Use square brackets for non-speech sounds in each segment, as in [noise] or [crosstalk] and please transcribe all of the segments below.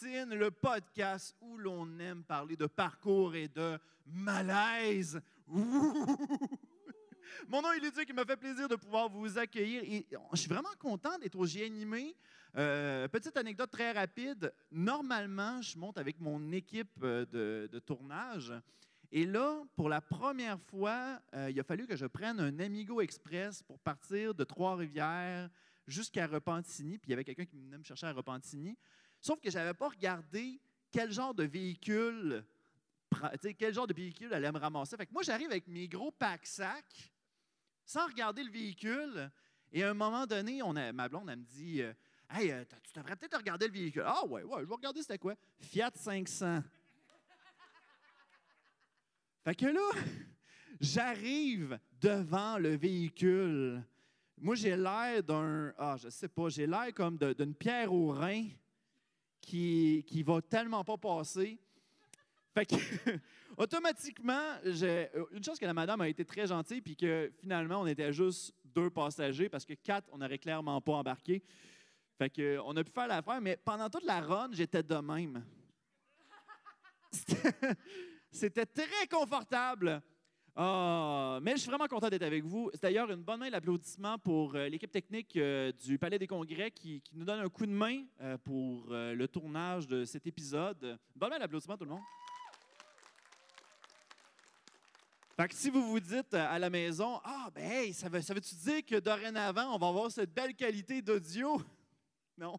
Le podcast où l'on aime parler de parcours et de malaise. [laughs] Mon nom est Luduc, il me fait plaisir de pouvoir vous accueillir je suis vraiment content d'être au G-Animé. Euh, petite anecdote très rapide. Normalement, je monte avec mon équipe euh, de, de tournage. Et là, pour la première fois, euh, il a fallu que je prenne un Amigo Express pour partir de Trois-Rivières jusqu'à Repentigny. Puis il y avait quelqu'un qui venait me chercher à Repentigny. Sauf que je n'avais pas regardé quel genre de véhicule, quel genre de véhicule allait me ramasser. Fait que moi, j'arrive avec mes gros pack-sacs sans regarder le véhicule. Et à un moment donné, ma blonde, elle me dit euh, Hey, euh, tu devrais peut-être regarder le véhicule. Ah, ouais, ouais, je vais regarder c'était quoi? Fiat 500. Fait que là, [laughs] j'arrive devant le véhicule. Moi, j'ai l'air d'un. Ah, je sais pas, j'ai l'air comme d'une pierre au rein qui, va tellement pas passer. Fait que, [laughs] automatiquement, euh, une chose que la madame a été très gentille, puis que finalement, on était juste deux passagers, parce que quatre, on n'aurait clairement pas embarqué. Fait que, on a pu faire l'affaire, mais pendant toute la run, j'étais de même. [laughs] C'était très confortable. Ah, mais je suis vraiment content d'être avec vous. C'est d'ailleurs une bonne main d'applaudissement pour euh, l'équipe technique euh, du Palais des Congrès qui, nous donne un coup de main euh, pour le tournage de cet épisode. Une bonne main d'applaudissement, tout le monde. Fait que si vous vous dites à la maison, ah, ben, hey, ça, veut, ça veut-tu dire que dorénavant, on va avoir cette belle qualité d'audio? [laughs] Non.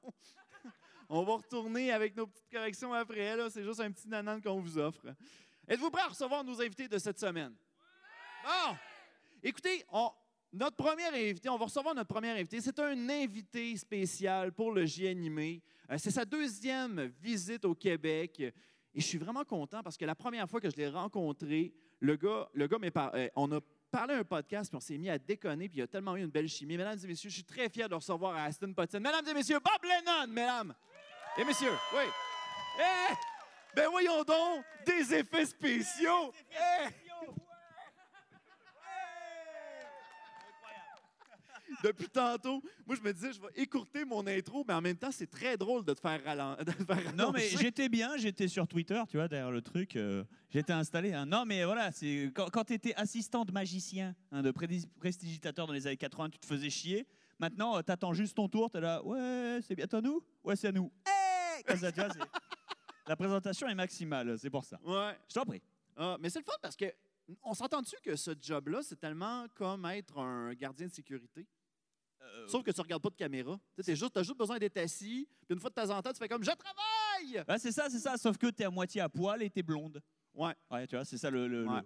[laughs] on va retourner avec nos petites corrections après. C'est juste un petit nanan qu'on vous offre. Êtes-vous prêts à recevoir nos invités de cette semaine? Bon! Écoutez, on- notre premier invité, on va recevoir notre premier invité. C'est un invité spécial pour le J animé. Euh, c'est sa deuxième visite au Québec. Et je suis vraiment content parce que la première fois que je l'ai rencontré, le gars, le gars par- euh, on a parlé un podcast, puis on s'est mis à déconner, puis il y a tellement eu une belle chimie. Mesdames et messieurs, je suis très fier de recevoir à Aston Potine. Mesdames et messieurs, Bob Lennon, mesdames et messieurs, oui. Eh! Ben voyons donc, des effets spéciaux! Eh! Depuis tantôt, moi je me disais, je vais écourter mon intro, mais en même temps, c'est très drôle de te faire, ralen- de te faire Non, mais j'étais bien, j'étais sur Twitter, tu vois, derrière le truc. euh, j'étais installé. hein. Non, mais voilà, c'est quand, quand tu étais assistant de magicien, hein, de prédis- prestidigitateur dans les années 80, tu te faisais chier. Maintenant, tu attends juste ton tour, tu es là, ouais, c'est bientôt à nous? Ouais, c'est à nous. Hey Comme ça, tu vois, c'est- [laughs] La présentation est maximale, c'est pour ça. Ouais. Je t'en prie. Ah, mais c'est le fun parce que on s'entend-tu que ce job-là, c'est tellement comme être un gardien de sécurité? Euh, Sauf que tu regardes pas de caméra. Tu as juste, besoin d'être assis, puis une fois de temps en temps, tu fais comme « Je travaille! c'est ça, c'est ça, sauf que tu es à moitié à poil et tu es blonde. » Ouais. Ouais, tu vois, c'est ça le. le- Ouais. le-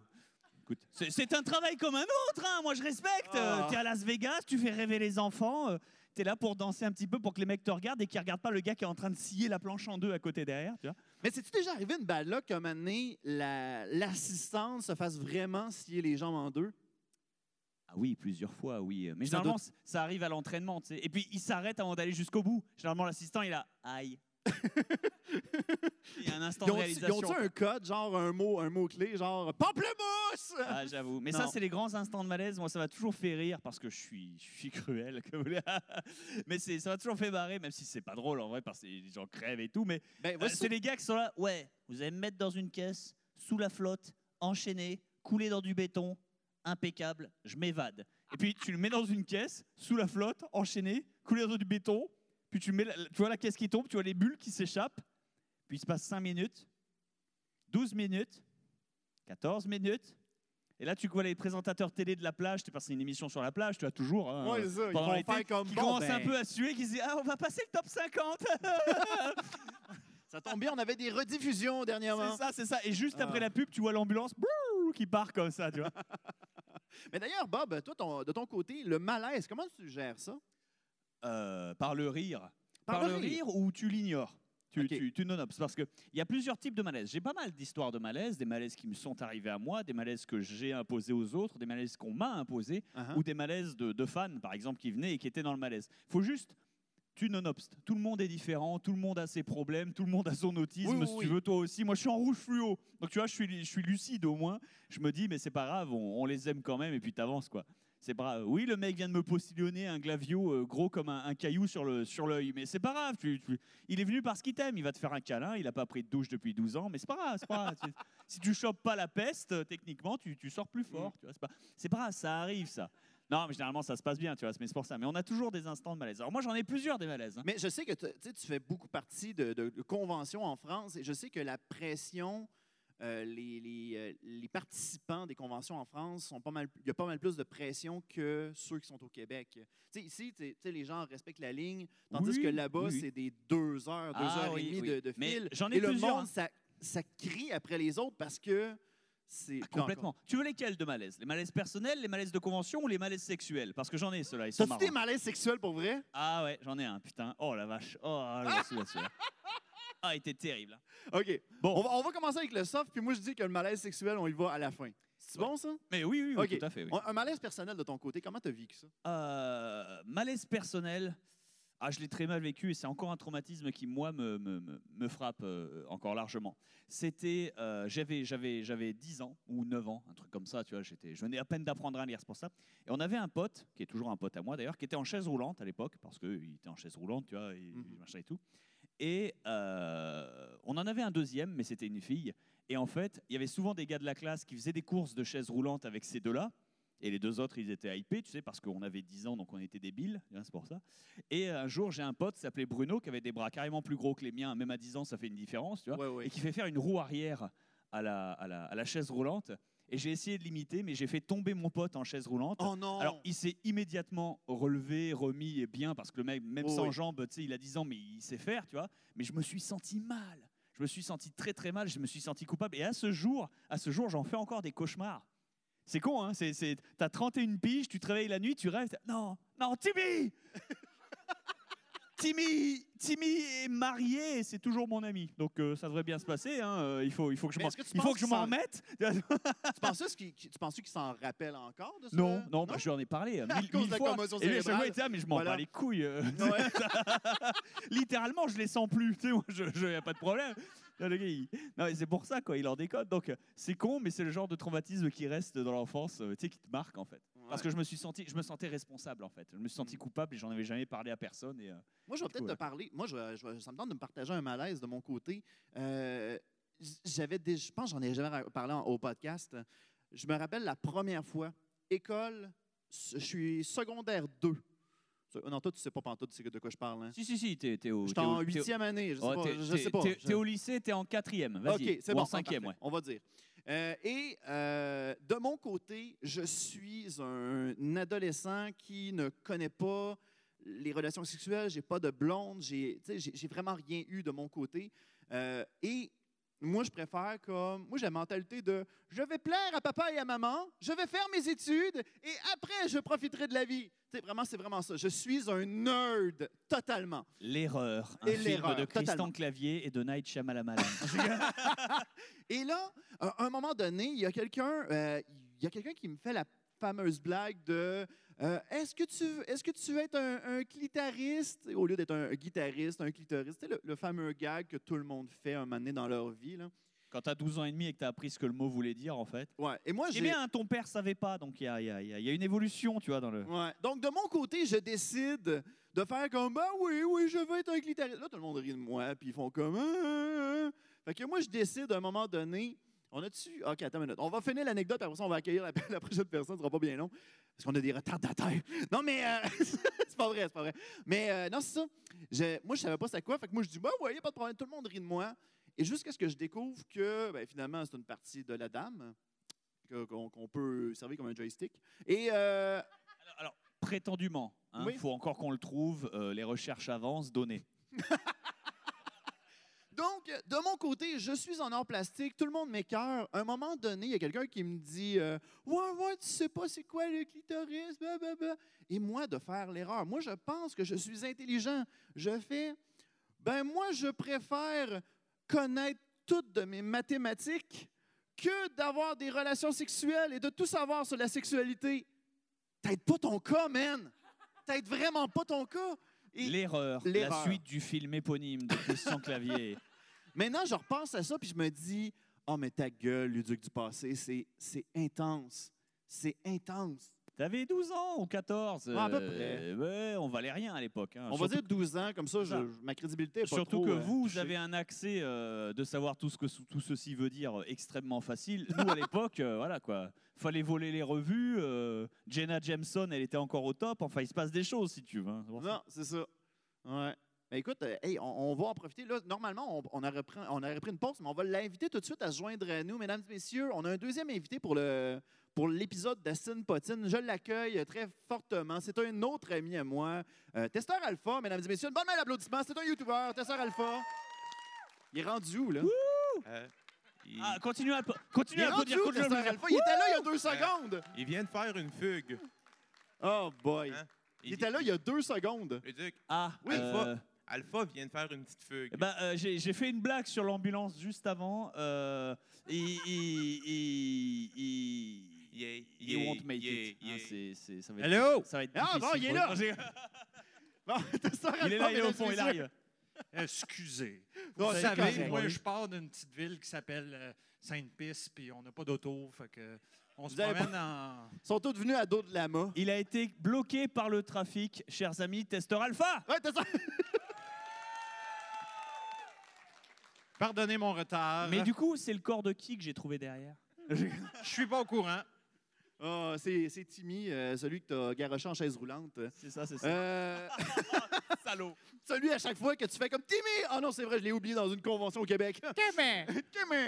Écoute, c'est un travail comme un autre, hein, moi je respecte. Ah. tu es à Las Vegas, tu fais rêver les enfants, tu es là pour danser un petit peu pour que les mecs te regardent et qu'ils regardent pas le gars qui est en train de scier la planche en deux à côté derrière, tu vois. Mais c'est-tu déjà arrivé une balle là qu'à un moment donné, la- l'assistante se fasse vraiment scier les jambes en deux? Ah oui, plusieurs fois, oui. Mais Sans généralement, ça arrive à l'entraînement, tu sais. Et puis, il s'arrête avant d'aller jusqu'au bout. Généralement, l'assistant, il a aïe. [laughs] il y a un instant Ils de réalisation. ils ont-tu un code, genre un mot, un mot-clé, genre « Pamplemousse! Ah, j'avoue. Mais Non. ça, c'est les grands instants de malaise. Moi, ça m'a toujours fait rire parce que je suis, je suis cruel. [laughs] comme vous voulez. mais c'est- ça m'a toujours fait marrer, même si c'est pas drôle en vrai parce que les gens crèvent et tout. Mais Ben, euh, voici- c'est les gars qui sont là. Ouais, vous allez me mettre dans une caisse, sous la flotte, enchaîné, coulé dans du béton, impeccable, je m'évade. Et puis, tu le mets dans une caisse, sous la flotte, enchaîné, coulé dans du béton. Puis, tu, mets la- tu vois la caisse qui tombe, tu vois les bulles qui s'échappent. Puis, il se passe 5 minutes, 12 minutes, 14 minutes. Et là, tu vois les présentateurs télé de la plage, tu passes une émission sur la plage, tu as toujours. hein, Ouais, c'est ça, ils pendant l'été, faire comme, qui bon, commencent ben- un peu à suer, qui se disent Ah, on va passer le top 50 [laughs] Ça tombe bien, on avait des rediffusions dernièrement. C'est ça, c'est ça. Et juste Ah. après la pub, tu vois l'ambulance qui part comme ça, tu vois. Mais d'ailleurs, Bob, toi, ton- de ton côté, le malaise, comment tu gères ça? Euh, par le rire. Par Par, le rire. rire, ou tu l'ignores? Tu, Ok. tu, tu. Parce qu'il y a plusieurs types de malaises. J'ai pas mal d'histoires de malaises, des malaises qui me sont arrivés à moi, des malaises que j'ai imposés aux autres, des malaises qu'on m'a imposés, Uh-huh. ou des malaises de, de fans, par exemple, qui venaient et qui étaient dans le malaise. faut juste. Tu non-obstes. Tout le monde est différent, tout le monde a ses problèmes, tout le monde a son autisme, Oui, oui, si oui. tu veux, toi aussi. Moi, je suis en rouge fluo. Donc, tu vois, je suis, je suis lucide au moins. Je me dis, mais c'est pas grave, on, on les aime quand même, et puis t'avances, quoi. C'est bras. Oui, le mec vient de me postillonner un glavio euh, gros comme un, un caillou sur l'œil, mais c'est pas grave. tu- tu- il est venu parce qu'il t'aime. Il va te faire un câlin. Il a pas pris de douche depuis 12 ans, mais c'est pas grave. pas si tu chopes pas la peste, techniquement, tu, tu sors plus fort. C'est pas, c'est pas grave. Ça arrive, ça. Non, mais généralement, ça se passe bien, tu vois. Mais c'est pour ça. Mais on a toujours des instants de malaise. Alors moi, j'en ai plusieurs des malaises. hein. Mais je sais que tu sais, tu fais beaucoup partie de, de- de conventions en France et je sais que la pression, euh, les, les, euh, les participants des conventions en France, sont pas mal, il y a pas mal plus de pression que ceux qui sont au Québec. Tu sais, ici, tu sais, tu sais, les gens respectent la ligne, tandis Oui, que là-bas, oui, oui. c'est des deux heures, deux Ah heures oui, et demie oui. de, de Mais fil. j'en ai et le plusieurs, monde, hein. ça, ça crie après les autres parce que c'est... Ah, complètement. Tu veux lesquels de malaises? Les malaises personnels, les malaises de convention ou les malaises sexuels? Parce que j'en ai ceux-là. T'as-tu des malaises sexuels pour vrai? Ah ouais, j'en ai un, putain. Oh la vache. Oh, là, celui-là, celui-là. [laughs] Ah, il était terrible. hein. OK. Bon. On va, on va commencer avec le soft, puis moi, je dis que le malaise sexuel, on y va à la fin. C'est Ouais. bon, ça? Mais oui, oui, oui, OK. tout à fait. oui. Un malaise personnel de ton côté, comment t'as vécu ça? Euh, malaise personnel. Ah, je l'ai très mal vécu et c'est encore un traumatisme qui, moi, me, me, me- frappe euh, encore largement. C'était, euh, j'avais, j'avais, j'avais 10 ans ou 9 ans, un truc comme ça, tu vois, j'étais, je venais à peine d'apprendre à lire, c'est pour ça. Et on avait un pote, qui est toujours un pote à moi d'ailleurs, qui était en chaise roulante à l'époque, parce qu'il était en chaise roulante, tu vois, et Mhm. machin et tout. Et euh, on en avait un deuxième, mais c'était une fille. Et en fait, il y avait souvent des gars de la classe qui faisaient des courses de chaise roulante avec ces deux-là. Et les deux autres, ils étaient hypés, tu sais, parce qu'on avait 10 ans, donc on était débiles, hein, c'est pour ça. Et un jour, j'ai un pote qui s'appelait Bruno, qui avait des bras carrément plus gros que les miens, même à 10 ans, ça fait une différence, tu vois, Ouais, ouais. et qui fait faire une roue arrière à la, à la, à la chaise roulante. Et j'ai essayé de l'imiter, mais j'ai fait tomber mon pote en chaise roulante. Oh non! Alors, il s'est immédiatement relevé, remis et bien, parce que le mec, même Oh sans oui. jambes, tu sais, il a 10 ans, mais il sait faire, tu vois. Mais je me suis senti mal. Je me suis senti très, très mal. Je me suis senti coupable. Et à ce jour, à ce jour, j'en fais encore des cauchemars. C'est con, hein c'est, c'est, T'as 31 piges, tu te réveilles la nuit, tu rêves. Non, non, Timmy [laughs] Timmy, Timmy est marié et c'est toujours mon ami. Donc euh, ça devrait bien se passer. hein, euh, Il, faut, il faut que je m'en, il faut [laughs] penses que je m'en remette? tu penses qu'il tu penses qu'il s'en rappelle encore de ça? Non, non, bah, je lui en ai parlé [laughs] euh, À mille, cause mille de la fois. commotion Et lui, à chaque fois, il était là, mais je m'en Voilà. bats les couilles. euh. Ouais. Littéralement, je les sens plus. Tu sais, moi, je, je, y a pas de problème. [laughs] Là, le gars, il- Non, mais c'est pour ça, quoi. Il en décode. Donc, c'est con, mais c'est le genre de traumatisme qui reste dans l'enfance, euh, tu sais, qui te marque, en fait. Parce que je me suis senti, je me sentais responsable, en fait. Je me suis senti Mm. coupable et j'en avais jamais parlé à personne. Et, euh, Moi, je vais peut-être te parler. Moi, je, je ça me tente de me partager un malaise de mon côté. Euh, j'avais déjà, je pense que j'en ai jamais parlé en- au podcast. Je me rappelle la première fois, école, je suis secondaire 2. Non, toi, tu sais pas pantoute tu sais de quoi je parle. Hein? Si, si, si, t'es, t'es au. T'es au- en huitième année, je sais Oh, pas. Je sais pas. T'es, Je- au lycée, t'es en quatrième. Vas-y. OK, c'est bon. en cinquième, ouais. On va dire. Euh, et euh, de mon côté, je suis un adolescent qui ne connaît pas les relations sexuelles, j'ai pas de blonde, j'ai vraiment rien eu de mon côté. Euh, et moi, je préfère comme. Moi, j'ai la mentalité de je vais plaire à papa et à maman, je vais faire mes études et après, je profiterai de la vie. Tu sais, vraiment, c'est vraiment ça. Je suis un nerd, totalement. L'erreur. Un Et film de Christian. Clavier et de Night Shyamalan. [laughs] Et là, à un moment donné, il y a quelqu'un euh, il y a quelqu'un qui me fait la fameuse blague de euh, est-ce que tu est-ce que tu veux être un, un clitariste? Au lieu d'être un guitariste, un clitoriste, le, le fameux gag que tout le monde fait un moment donné dans leur vie là. Quand t'as 12 ans et demi et que t'as appris ce que le mot voulait dire, en fait. Ouais. Et moi Eh j'ai bien, hein, ton père savait pas, donc il y a, y a- y a- y a une évolution, tu vois, dans le. Ouais. Donc, de mon côté, je décide de faire comme, ben oui, oui, je veux être un clitariste. Là, tout le monde rit de moi, puis ils font comme, Ah, ah, ah. Fait que moi, je décide à un moment donné, on a-tu. OK, attends une minute. On va finir l'anecdote, après ça, on va accueillir la, [laughs] la prochaine personne, ce sera pas bien long, parce qu'on a des retardataires. Non, mais. euh, [laughs] c'est pas vrai, c'est pas vrai. Mais euh, non, c'est ça. Je- moi, je savais pas c'était quoi. Fait que moi, je dis, ben oui, a pas de problème. Tout le monde rit de moi. Et jusqu'à ce que je découvre que, ben, finalement, c'est une partie de la dame. Qu'on peut servir comme un joystick. Et euh, Alors, alors, prétendument, il Oui. faut encore qu'on le trouve, euh, les recherches avancent, données. [laughs] Donc, de mon côté, je suis en or plastique, tout le monde m'écœure. À un moment donné, il y a quelqu'un qui me dit euh, Ouais, ouais, tu sais pas c'est quoi le clitoris, blablabla. Et moi, de faire l'erreur. Moi, je pense que je suis intelligent. Je fais Ben, moi, je préfère connaître toutes de mes mathématiques que d'avoir des relations sexuelles et de tout savoir sur la sexualité. T'aides pas ton cas, man. T'aides vraiment pas ton cas. Et- L'erreur, la suite du film éponyme de Christian Clavier. [laughs] Maintenant, je repense à ça puis je me dis Oh, mais ta gueule, Luduc du passé, c'est c'est intense. C'est intense. T'avais 12 ans ou 14. Ouais, à peu euh, ouais, on valait rien à l'époque. hein. On va dire 12 ans, comme ça, je- ma crédibilité est pas Surtout trop, que euh, vous, vous avez un accès euh, de savoir tout ce que tout ceci veut dire euh, extrêmement facile. Nous, à l'époque, voilà quoi. Fallait voler les revues. Jenna Jameson, elle était encore au top. Enfin, il se passe des choses, si tu veux. hein. Non, c'est ça. Ouais. Ben écoute, hey, on, on va en profiter. Là, normalement, on, on aurait pris, on aurait pris une pause, mais on va l'inviter tout de suite à se joindre à nous. Mesdames et messieurs, on a un deuxième invité pour le pour l'épisode d'Astin Potine. Je l'accueille très fortement. C'est un autre ami à moi. Euh, Testeur Alpha, mesdames et messieurs. Une bonne main d'applaudissements. C'est un YouTuber, Testeur Alpha. Il est rendu où, là? Euh, il, Ah, continue à, Il continue à applaudir. où, Testeur. Alpha? Il était là il y a deux secondes. il vient de faire une fugue. Oh boy. Hein? Il était là il y a deux secondes. Duc, Ah, Oui, euh, Alpha vient de faire une petite fugue. eh ben, euh, j'ai j'ai fait une blague sur l'ambulance juste avant. Euh, il, il- Yeah, yeah, won't make yeah, it. yeah. hein, c'est- c'est- ça va être, Hello! ça va être Ah, bon, [laughs] [laughs] il est là! Bon, Testeur Il est Alpha, là, il est au fond, il arrive. Excusez. Vous savez, moi, je pars d'une petite ville qui s'appelle euh, Sainte-Pisse, puis on n'a pas d'auto, fait que on se Vous promène en... Ils sont tous venus à dos de lama. Il a été bloqué par le trafic, chers amis, testeur alpha. Ouais, Testeur. Pardonnez mon retard. Mais du coup, c'est le corps de qui que j'ai trouvé derrière? Je suis pas au courant. Ah, c'est c'est Timmy, euh, celui que tu as garoché en chaise roulante. C'est ça, c'est ça. Euh, [laughs] Salaud. celui à chaque fois que tu fais comme Timmy! Ah non, c'est vrai, je l'ai oublié dans une convention au Québec. [laughs] Timmy! Timmy!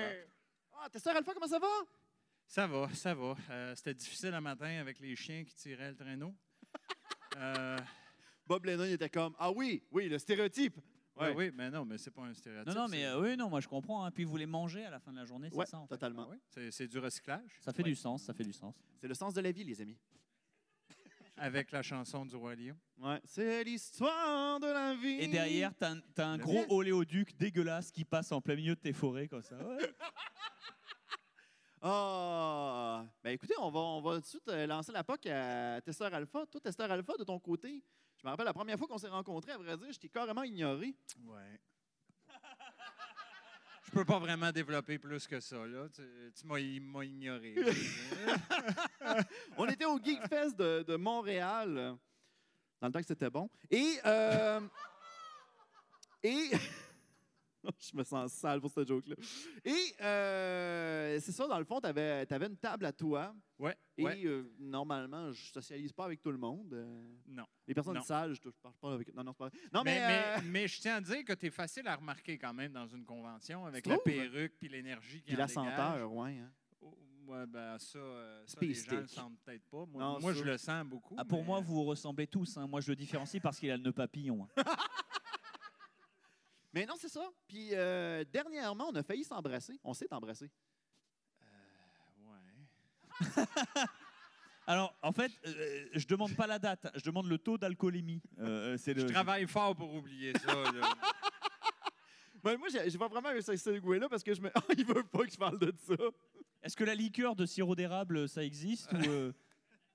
Ah, Testeur Alpha, comment ça va? Ça va, ça va. Euh, C'était difficile le matin avec les chiens qui tiraient le traîneau. [laughs] Euh, Bob Lennon il était comme Ah oui, oui, le stéréotype. Ouais, oui, mais non, mais c'est pas un stéréotype. Non, non, mais euh, oui, non, moi je comprends. hein. Puis vous les mangez à la fin de la journée, c'est ça en fait. totalement. Ah oui, c'est- c'est du recyclage? Ça fait Ouais. du sens, ça fait du sens. C'est le sens de la vie, les amis. [laughs] Avec la chanson du Roi Lion. Ouais, c'est l'histoire de la vie. Et derrière, t'as un, t'as un Le gros oléoduc dégueulasse qui passe en plein milieu de tes forêts comme ça. Ouais. [laughs] Ah! Ben écoutez, on va, on va tout de suite euh, lancer la POC à Testeur Alpha. Toi, Testeur Alpha, de ton côté, je me rappelle la première fois qu'on s'est rencontrés, à vrai dire, je t'ai carrément ignoré. Ouais. Je peux pas vraiment développer plus que ça, là. Tu, tu m'as il m'as ignoré. [laughs] On était au Geek Fest de, de Montréal, euh, dans le temps que c'était bon. Et. euh, et. [laughs] [laughs] Je me sens sale pour cette joke-là. Et euh, c'est ça, dans le fond, tu avais, une table à toi. ouais, Et ouais. euh, normalement, je socialise pas avec tout le monde. euh, Non. les personnes Non. sales, je ne parle pas avec. Non, non, c'est pas vrai. Non, mais, mais. mais, euh, mais je tiens à dire que tu es facile à remarquer quand même dans une convention avec la perruque puis l'énergie qui puis la dégage. senteur, ouais. hein. Oh, ouais, ben ça, ça les gens le stick. sentent peut-être pas. Moi, Non, moi ça. je le sens beaucoup. Ah, pour mais- moi, vous vous ressemblez tous. hein. Moi, je le différencie parce qu'il a le nœud papillon. hein. [laughs] Mais non, c'est ça. Puis euh, dernièrement, on a failli s'embrasser. On s'est embrassé. Ouais. [laughs] Alors, en fait, euh, je demande pas la date, je demande le taux d'alcoolémie. Euh, c'est Je le. travaille fort pour oublier ça. là. [laughs] Ben, moi, j'ai j'ai pas vraiment eu ce segway-là parce que je me. [laughs] il veut pas que je parle de ça. Est-ce que la liqueur de sirop d'érable, ça existe ou euh,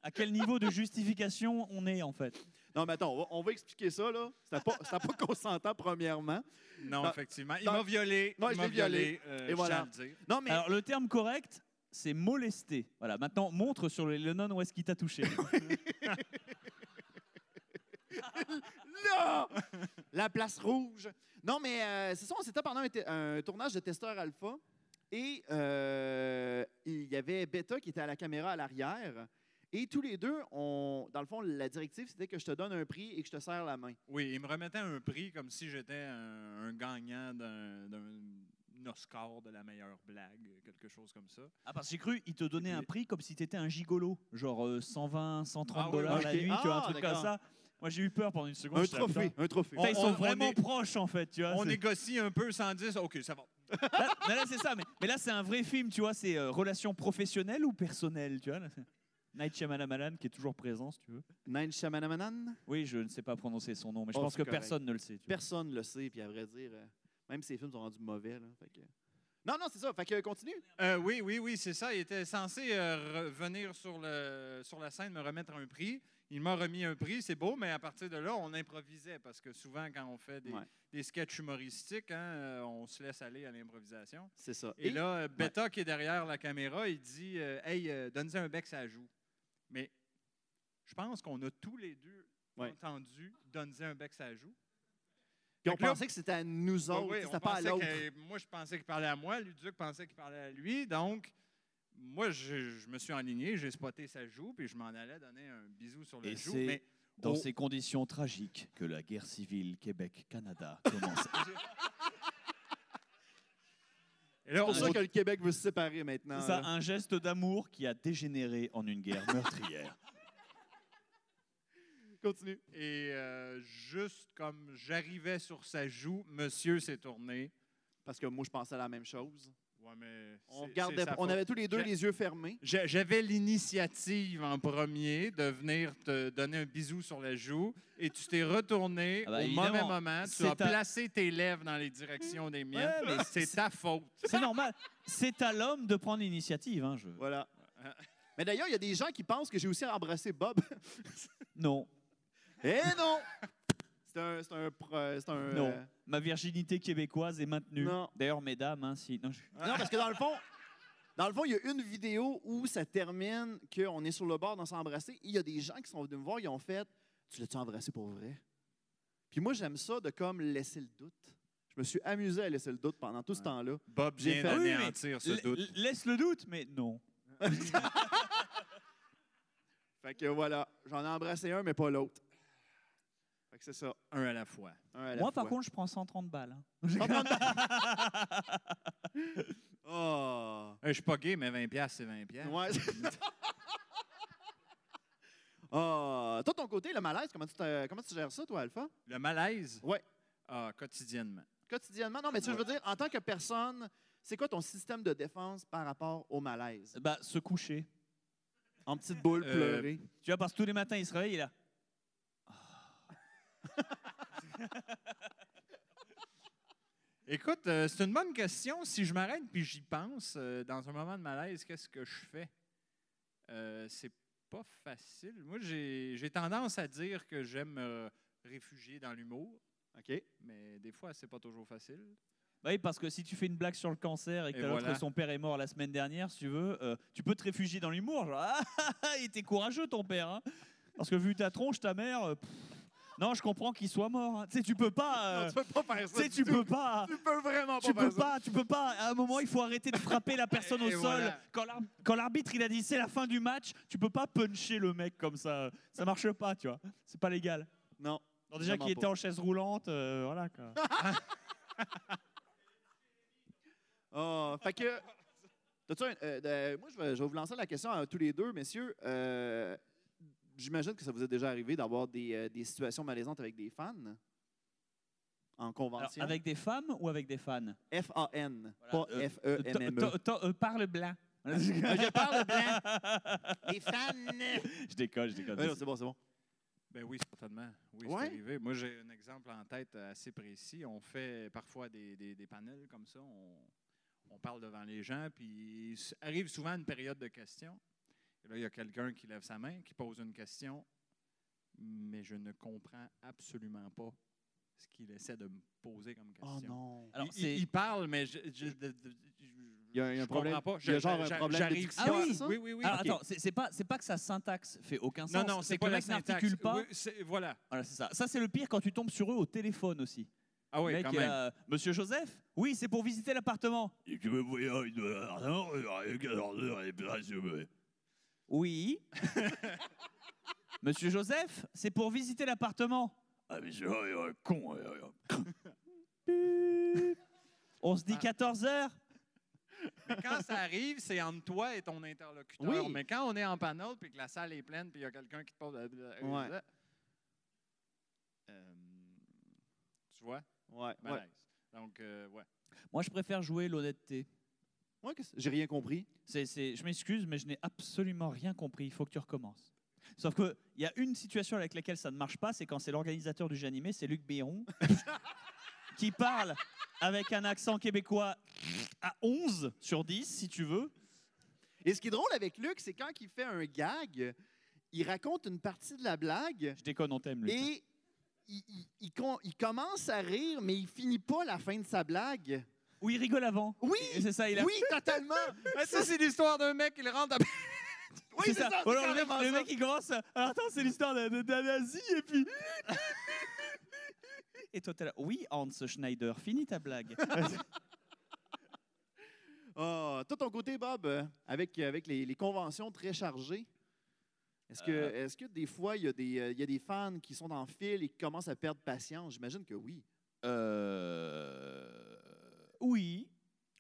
à quel niveau de justification on est en fait? Non, mais attends, on va, on va expliquer ça, là. C'était pas, c'était pas consentant, premièrement. Non, Dans- effectivement. Il dans- m'a violé. Non, il je m'a l'ai violé. violé. euh, Et je voilà. tiens à le dire. Non, mais. Alors, le terme correct, c'est molester. Voilà, maintenant, montre sur le Lennon où est-ce qu'il t'a touché. [laughs] là! La place rouge. Non, mais euh, c'est ça, on s'était pendant un tournage de Testeur Alpha. Et euh, il y avait Beta qui était à la caméra à l'arrière. Et tous les deux, on, dans le fond, la directive, c'était que je te donne un prix et que je te serre la main. Oui, il me remettait un prix comme si j'étais un, un gagnant d'un Oscar de la meilleure blague, quelque chose comme ça. Ah, parce que j'ai cru, il te donnait un prix comme si t'étais un gigolo. Genre euh, 120, 130 Ah oui, dollars ok. la nuit, tu vois, un Ah, truc comme ça. Moi, j'ai eu peur pendant une seconde. Un trophée, un trophée. Putain, ils On- sont on vraiment est- proches, en fait, tu vois. On négocie un peu 110, OK, ça [laughs] va. Là, mais là, c'est ça. Mais, mais là, c'est un vrai film, tu vois. C'est euh, relation professionnelle ou personnelle, tu vois. là, Night Shyamalan qui est toujours présent, si tu veux. Nine Shamanamanan. Oui, je ne sais pas prononcer son nom, mais je Oh, pense que correct. personne ne le sait. tu. Personne ne le sait, puis à vrai dire, euh, même ses films sont rendus mauvais. Là, fait que- Non, non, c'est ça. Fait que continue. Euh, oui, oui, oui, c'est ça. Il était censé euh, revenir sur, le, sur la scène, me remettre un prix. Il m'a remis un prix, c'est beau, mais à partir de là, on improvisait parce que souvent, quand on fait des, Ouais. des sketchs humoristiques, hein, euh, on se laisse aller à l'improvisation. C'est ça. Et, là, euh, Beta, qui est derrière la caméra, il dit euh, Hey, euh, donne-y un bec, ça joue. Mais je pense qu'on a tous les deux Ouais. entendu donner un bec à joue. Puis on là- pensait que c'était à nous autres, ouais, c'était pas à l'autre. moi, je pensais qu'il parlait à moi. Luduc pensait qu'il parlait à lui. Donc, moi, je, je me suis enligné, j'ai spoté sa joue, puis je m'en allais donner un bisou sur le Et joue. c'est Mais Dans Oh. ces conditions tragiques que la guerre civile Québec-Canada commence. [laughs] et là, on, ça que le Québec veut se séparer maintenant. C'est ça, là. un geste d'amour qui a dégénéré en une guerre meurtrière. [laughs] Continue. et euh, juste comme j'arrivais sur sa joue, monsieur s'est tourné. Parce que moi, je pensais à la même chose. Ouais, mais On, avait tous les deux les yeux fermés. J'a- J'avais l'initiative en premier de venir te donner un bisou sur la joue et tu t'es retourné Ah bah, au mauvais moment. Tu as ta- placé tes lèvres dans les directions des miennes. Ouais, mais c'est ta faute. C'est normal. C'est à l'homme de prendre l'initiative. Hein, je... Voilà. [laughs] Mais d'ailleurs, il y a des gens qui pensent que j'ai aussi embrassé Bob. Non, Eh non! [laughs] C'est un. C'est un. C'est un. Non. euh, ma virginité québécoise est maintenue. Non. D'ailleurs, mesdames, hein, si... non, je- Non, parce que dans le fond, dans le fond, il y a une vidéo où ça termine qu'on est sur le bord d'en s'embrasser. Il y a des gens qui sont venus me voir, ils ont fait Tu l'as-tu embrassé pour vrai? Puis moi, j'aime ça de comme laisser le doute. Je me suis amusé à laisser le doute pendant tout ce Ouais. temps-là. Bob J'ai vient fait- Oui, mais d'anéantir ce L- doute. l- Laisse le doute, mais non. [laughs] Fait que voilà, j'en ai embrassé un, mais pas l'autre. Fait que c'est ça. Un à la fois. un à la Moi, par contre, je prends 130 balles. hein. [laughs] 130 Oh! Euh, Je suis pas gay, mais 20$, piastres, c'est 20$. piastres. Ouais. [laughs] Ah, toi, ton côté, le malaise, comment tu, te- comment tu gères ça, toi, Alpha? Le malaise? Ouais. Ah, quotidiennement. Quotidiennement? Non, mais tu sais, je veux dire, en tant que personne, c'est quoi ton système de défense par rapport au malaise? Bah, se coucher. En petite boule, Euh, pleurer. Tu vois, parce que tous les matins, il se réveille, il est là. [laughs] Écoute, euh, c'est une bonne question. Si je m'arrête puis j'y pense, euh, dans un moment de malaise, qu'est-ce que je fais? Euh, c'est pas facile. Moi, j'ai j'ai tendance à dire que j'aime me réfugier dans l'humour, OK? mais des fois, c'est pas toujours facile. Oui, parce que si tu fais une blague sur le cancer et que Et voilà. son père est mort la semaine dernière, si tu veux, euh, tu peux te réfugier dans l'humour. Genre, [laughs] ah, ah, ah, il était courageux ton père. hein. Parce que vu ta tronche, ta mère, euh, pff, non, je comprends qu'il soit mort. hein. Tu sais, tu peux pas. euh, Non, tu peux pas faire tu ça. sais, du tu tout. peux pas. Tu peux vraiment pas Tu faire peux ça. pas, tu peux pas. À un moment, il faut arrêter de frapper la personne au Et sol. voilà. Quand l'ar- Quand l'arbitre il a dit c'est la fin du match, tu peux pas puncher le mec comme ça. Ça marche pas, tu vois. C'est pas légal. Non. Alors déjà Vraiment qu'il était pas. en chaise roulante, euh, voilà. Quoi. Ah, [laughs] fait que. t'as-tu un- euh, moi, je vais, je vais vous lancer la question à tous les deux, messieurs. Euh, J'imagine que ça vous est déjà arrivé d'avoir des, euh, des situations malaisantes avec des fans? En Alors, convention? avec des femmes ou avec des fans? F-A-N, Voilà, pas euh, to- to- euh, Parle blanc. [laughs] Je parle blanc. [laughs] Les fans. Je déconne, je non, c'est bon, c'est bon. Ben oui, certainement. Oui, Ouais? c'est arrivé. Moi, j'ai un exemple en tête assez précis. On fait parfois des, des, des panels comme ça. On, on parle devant les gens, puis il arrive souvent une période de questions. Et là, il y a quelqu'un qui lève sa main, qui pose une question, mais je ne comprends absolument pas ce qu'il essaie de me poser comme Oh question. non. Alors, il, c'est- il parle, mais je, je, de- de- je- Il y a un- je problème- il y a genre un problème de diction, Ah oui? Oui, oui, oui. Alors, attends, c'est c'est pas, c'est pas que sa syntaxe fait aucun sens. Non, non, c'est que pas le la mec syntaxe. n'articule pas. Oui, c'est- voilà. Voilà, c'est ça. Ça, c'est le pire quand tu tombes sur eux au téléphone aussi. Ah oui, mec quand même. là, Monsieur Joseph Oui, c'est pour visiter l'appartement. Tu veux voir une appartement Oui. [laughs] Monsieur Joseph, c'est pour visiter l'appartement. Ah, mais c'est vrai, il est con. On se dit Ah. 14 heures. Mais quand ça arrive, c'est entre toi et ton interlocuteur. Oui. Mais quand on est en panel puis que la salle est pleine puis il y a quelqu'un qui te pose. Ouais. Euh, tu vois? Ouais. Donc, euh, ouais. Moi, je préfère jouer l'honnêteté. Ouais, qu'est-ce- J'ai rien compris. Je m'excuse, mais je n'ai absolument rien compris. Il faut que tu recommences. Sauf qu'il y a une situation avec laquelle ça ne marche pas, c'est quand c'est l'organisateur du jeu animé, c'est Luc Béron, [laughs] qui parle avec un accent québécois à 11 sur 10, si tu veux. Et ce qui est drôle avec Luc, c'est quand il fait un gag, il raconte une partie de la blague Je déconne, on t'aime, Luc. et il, il- il com- il commence à rire, mais il finit pas la fin de sa blague. Ou il rigole avant. Oui! C'est ça, il a... Oui, totalement! [laughs] Mais ça, c'est l'histoire d'un mec, il rentre à... [laughs] Oui, c'est ça. ça, c'est Alors, le, mec, le il commence. Alors attends, c'est l'histoire nazi et puis. Et toi, t'es là. Oui, Hans Schneider, finis ta blague. Ah, [laughs] toi, ton côté, Bob, avec, avec les, les conventions très chargées, est-ce que, Euh. est-ce que des fois, il y, a des, euh, il y a des fans qui sont dans le fil et qui commencent à perdre patience? J'imagine que oui. Euh, Oui,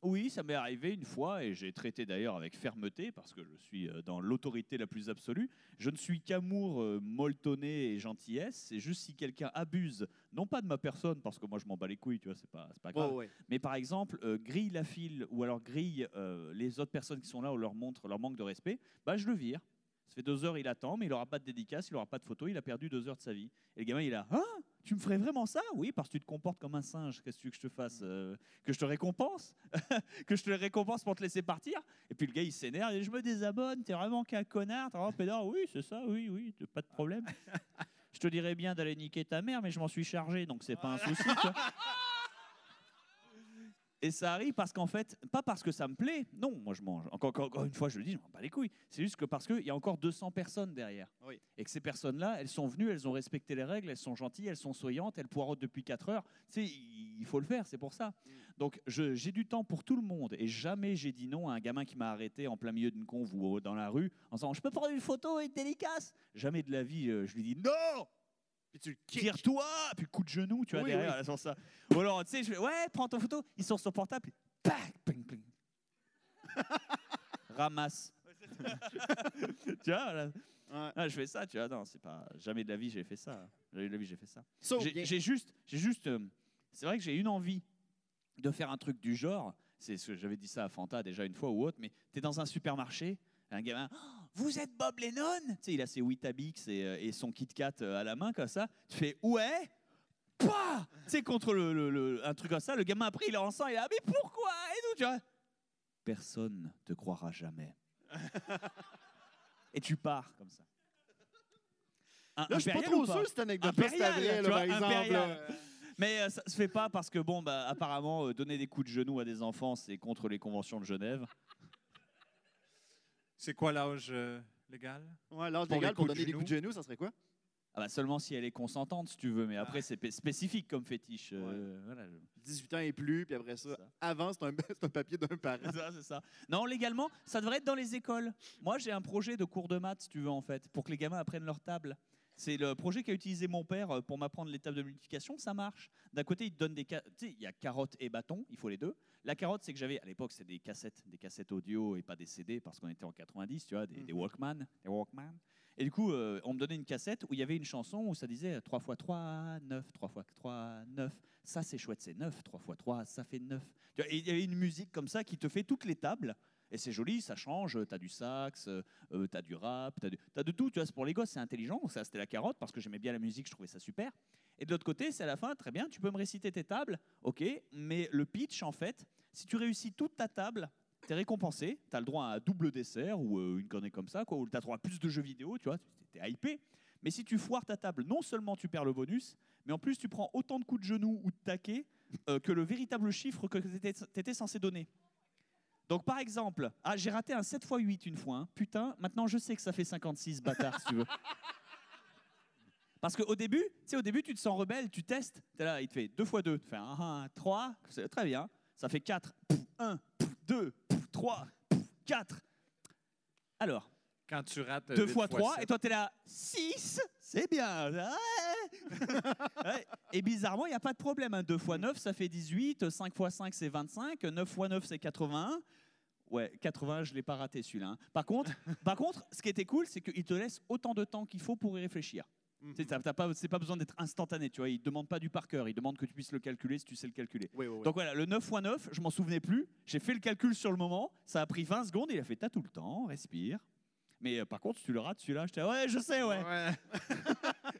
oui, ça m'est arrivé une fois et j'ai traité d'ailleurs avec fermeté parce que je suis euh, dans l'autorité la plus absolue. Je ne suis qu'amour, euh, molletonné et gentillesse. C'est juste si quelqu'un abuse, non pas de ma personne parce que moi je m'en bats les couilles, tu vois, c'est pas, c'est pas grave. Ouais. Mais par exemple, euh, grille la file ou alors grille euh, les autres personnes qui sont là ou leur montre leur manque de respect, bah je le vire. Ça fait deux heures, il attend, mais il n'aura pas de dédicace, il n'aura pas de photo, il a perdu deux heures de sa vie. Et le gamin, il a Ah, tu me ferais vraiment ça? Oui, parce que tu te comportes comme un singe. Qu'est-ce que tu veux que je te fasse Euh, Que je te récompense? [laughs] Que je te récompense pour te laisser partir? Et puis le gars, il s'énerve et Je me désabonne, t'es vraiment qu'un connard, t'es vraiment pédard. Oui, c'est ça, oui, oui, pas de problème. [laughs] je te dirais bien d'aller niquer ta mère, mais je m'en suis chargé, donc c'est pas un [laughs] souci. Et ça arrive parce qu'en fait, pas parce que ça me plaît, non, moi je mange. Encore, encore- encore une fois, je le dis, je m'en bats les couilles. C'est juste que parce qu'il y a encore 200 personnes derrière. Oui. Et que ces personnes-là, elles sont venues, elles ont respecté les règles, elles sont gentilles, elles sont souriantes, elles poireautent depuis 4 heures. Tu sais, il faut le faire, c'est pour ça. Donc je- j'ai du temps pour tout le monde et jamais j'ai dit non à un gamin qui m'a arrêté en plein milieu d'une conve ou dans la rue en disant Je peux prendre une photo et une dédicace Jamais de la vie, euh, je lui dis non Puis tu le kicks. Tire-toi Puis coup de genou, tu vois, Oui, derrière, oui. là, sur ça. Ou alors, tu sais, je fais, ouais, prends ton photo. Il sort son portable, puis, pac, ping, ping. [laughs] Ramasse. tu vois. Ouais. Ah, je fais ça, tu vois, non, c'est pas... Jamais de la vie, j'ai fait ça. Jamais de la vie, j'ai fait ça. J'ai juste... J'ai juste euh, c'est vrai que j'ai une envie de faire un truc du genre. C'est ce que j'avais dit ça à Fanta déjà une fois ou autre, mais tu es dans un supermarché, un gamin, Oh, vous êtes Bob Lennon? Tu sais, il a ses Weetabix et, euh, et son Kit Kat euh, à la main comme ça. Tu fais ouais? Pouah Tu sais, contre le, le- le- un truc comme ça, le gamin après il est en sang, il est là, mais pourquoi? Et nous, tu vois? Personne te croira jamais. [laughs] et tu pars comme ça. Un- Là, je suis pas trop sûr cette anecdote Impérial, c'est vrai, tu là, vois, par exemple. Mais euh, ça se fait pas parce que, bon, bah, apparemment, euh, donner des coups de genou à des enfants, c'est contre les conventions de Genève. C'est quoi l'âge euh, légal? Ouais, l'âge Pour les légal pour coups de donner des coups de genoux. ça serait quoi? Ah bah, seulement si elle est consentante, si tu veux, mais après, Ah. c'est p- spécifique comme fétiche. euh, voilà, je- 18 ans et plus, puis après ça, C'est ça. avant, c'est un, [laughs] c'est un papier d'un parent. C'est ça, c'est ça. Non, légalement, ça devrait être dans les écoles. Moi, j'ai un projet de cours de maths, si tu veux, en fait, pour que les gamins apprennent leur table. C'est le projet qu'a utilisé mon père euh, pour m'apprendre tables de multiplication, ça marche. D'un côté, il te donne des... il y a carotte et bâton, il faut les deux. La carotte, c'est que j'avais, à l'époque, c'était des cassettes, des cassettes audio et pas des CD, parce qu'on était en 90, tu vois, des, des Mhm. Walkman, des Walkman. Et du coup, euh, on me donnait une cassette où il y avait une chanson où ça disait 3 x 3, 9, 3 x 3, 9. Ça, c'est chouette, c'est 9, 3 x 3, ça fait 9. Tu vois, et Il y avait une musique comme ça qui te fait toutes les tables. Et c'est joli, ça change. Tu as du sax, euh, tu as du rap, tu as, de tout. Tu vois, c'est pour les gosses, c'est intelligent. Ça, c'était la carotte parce que j'aimais bien la musique, je trouvais ça super. Et de l'autre côté, c'est à la fin, très bien, tu peux me réciter tes tables, ok, mais le pitch, en fait, si tu réussis toute ta table, tu es récompensé, tu as le droit à un double dessert ou euh, une connerie comme ça, quoi, ou tu as droit à plus de jeux vidéo, tu vois, es hypé. Mais si tu foires ta table, non seulement tu perds le bonus, mais en plus tu prends autant de coups de genoux ou de taquets euh, que le véritable chiffre que tu étais censé donner. Donc par exemple, ah, j'ai raté un 7 x 8 une fois, hein. putain, maintenant je sais que ça fait 56 bâtard si tu veux. [laughs] Parce qu'au début, tu début, tu te sens rebelle, tu testes. T'es là, il te fait 2 x 2, tu fais 1, 3, c'est très bien. Ça fait 4, 1, 2, 3, 4. Alors, Quand tu rates 2 huit fois 3, sept. et toi, t'es là, 6, c'est bien. Ouais. [laughs] Ouais. Et bizarrement, il n'y a pas de problème. hein. 2 x 9, ça fait 18. 5 x 5, c'est 25. 9 x 9, c'est 81. Ouais, 80, je ne l'ai pas raté celui-là. hein. Par, contre, par contre, ce qui était cool, c'est qu'il te laisse autant de temps qu'il faut pour y réfléchir. Mhm. T'as- pas, c'est pas besoin d'être instantané, tu vois. Il demande pas du par cœur, il demande que tu puisses le calculer si tu sais le calculer. Oui, oui, oui. Donc voilà, le 9 x 9, je m'en souvenais plus. J'ai fait le calcul sur le moment. Ça a pris 20 secondes. Il a fait T'as tout le temps, respire. Mais euh, par contre, si tu le rates, celui-là, j'étais Ouais, je sais, ouais. Ouais. [laughs]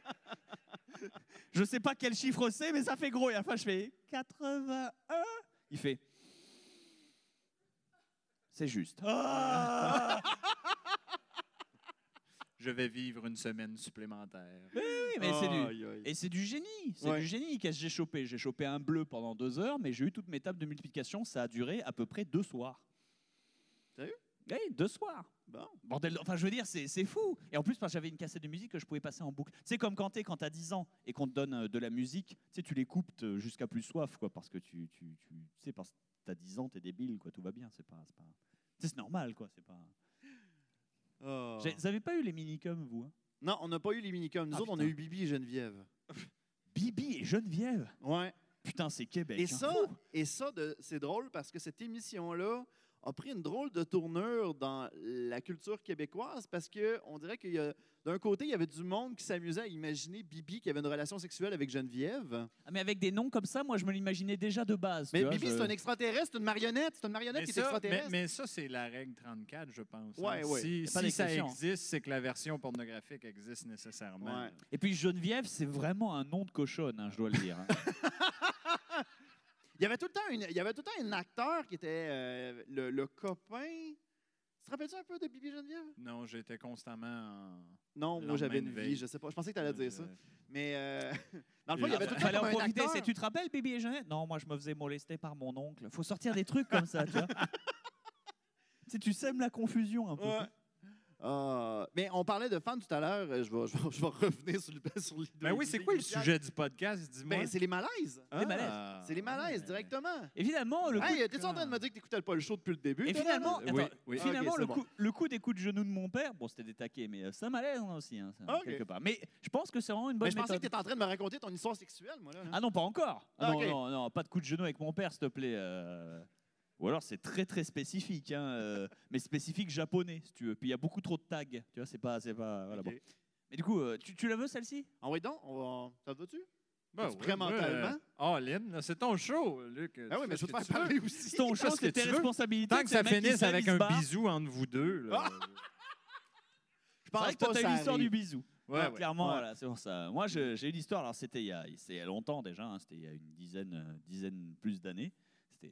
Je sais pas quel chiffre c'est, mais ça fait gros. Et à la fin, je fais 81. Il fait C'est juste. Ah [laughs] Je vais vivre une semaine supplémentaire. oui, mais c'est du. Aïe, aïe. Et c'est du génie, c'est Ouais. du génie. Qu'est-ce que j'ai chopé J'ai chopé un bleu pendant deux heures, mais j'ai eu toutes mes tables de multiplication. Ça a duré à peu près deux soirs. Sérieux Oui, deux soirs. Bon. Bordel, de- enfin je veux dire, c'est c'est fou. Et en plus, parce que j'avais une cassette de musique que je pouvais passer en boucle. C'est comme quand t'es quand t'as 10 ans et qu'on te donne euh, de la musique, tu sais, tu les coupes euh, jusqu'à plus soif, quoi, parce que tu, tu, tu, tu sais, parce que t'as 10 ans, t'es débile, quoi, tout va bien, c'est pas, c'est pas, tu sais, c'est normal, quoi, c'est pas. J'ai- Vous avez pas eu les minicums, vous hein? Non, on n'a pas eu les minicums. Nous Ah, autres, on a putain. eu Bibi et Geneviève. Bibi et Geneviève? Ouais. Putain, c'est Québec. Et hein. ça, et ça de- c'est drôle parce que cette émission-là a pris une drôle de tournure dans la culture québécoise parce que on dirait qu'il y a d'un côté, il y avait du monde qui s'amusait à imaginer Bibi qui avait une relation sexuelle avec Geneviève. Ah, mais avec des noms comme ça, moi, je me l'imaginais déjà de base. Mais vois, Bibi, je- c'est un extraterrestre, c'est une marionnette, c'est une marionnette Mais qui est ça, mais, extraterrestre. mais ça, c'est la règle 34, je pense. hein. Ouais. Si, ça existe, c'est que la version pornographique existe nécessairement. Ouais. Et puis Geneviève, c'est vraiment un nom de cochonne, hein, je dois le dire. hein. [laughs] Il y avait tout le temps, une- il y avait tout le temps un acteur qui était euh, le, le copain. Tu te rappelles-tu un peu de Bibi Geneviève? Non, j'étais constamment en... Non, moi j'avais une vie, je sais pas. Je pensais que tu allais dire ça. Euh, Mais euh, [laughs] dans le fond, il y Il avait tout le temps comme un acteur. c'est- Tu te rappelles, Bibi et Jeannette? Non, moi, je me faisais molester par mon oncle. Faut sortir des trucs comme ça, tu vois. [laughs] Tu sais, tu sèmes la confusion un peu. Ouais. Ah, mais on parlait de fans tout à l'heure. euh, Je vais, je vais- je vais revenir sur, le, [laughs] sur l'idée. Ben oui, c'est quoi le sujet du podcast? Dis-moi? Ben, c'est les malaises. Ah, les malaises. C'est les malaises, ouais. directement. Et finalement, le coup, Hey, t'es-tu en train de me dire que t'écoutais pas le show depuis le début? et finalement, là? Oui, attends, oui. finalement Ok, le, c'est coup, le coup des coups de genoux de mon père, bon, c'était des taquets, mais euh, ça m'allait hein, aussi, hein, ça, Ok. quelque part. Mais je pense que c'est vraiment une bonne Mais je pensais que t'étais en train de me raconter ton histoire sexuelle, moi. Là, Ah non, pas encore. Ah Ah, non, non, non, pas de coup de genou avec mon père, s'il te plaît. euh. Ou alors c'est très très spécifique, hein, euh, mais spécifique japonais, si tu veux. Puis il y a beaucoup trop de tags, tu vois, c'est pas, c'est pas, voilà, Ok. bon. Mais du coup, euh, tu, tu la veux celle-ci? Ah oui, donc, on va... ça te va-tu? Ben Tu oui, prêt moi, mentalement? euh, All in, là, c'est ton show, Luc. Ah oui, mais je veux te faire parler aussi. C'est ton fais choix, ce que c'est tes tu veux? responsabilités. Tant que ça finisse avec un bisou entre vous deux. là. Je C'est pense vrai que toi, t'as eu l'histoire du bisou. Ouais, Ouais, ouais. clairement, Ouais. voilà, c'est pour ça. Moi, je- j'ai eu l'histoire, alors c'était il, y a- c'était il y a longtemps déjà, hein, c'était il y a une dizaine, euh, dizaine plus d'années.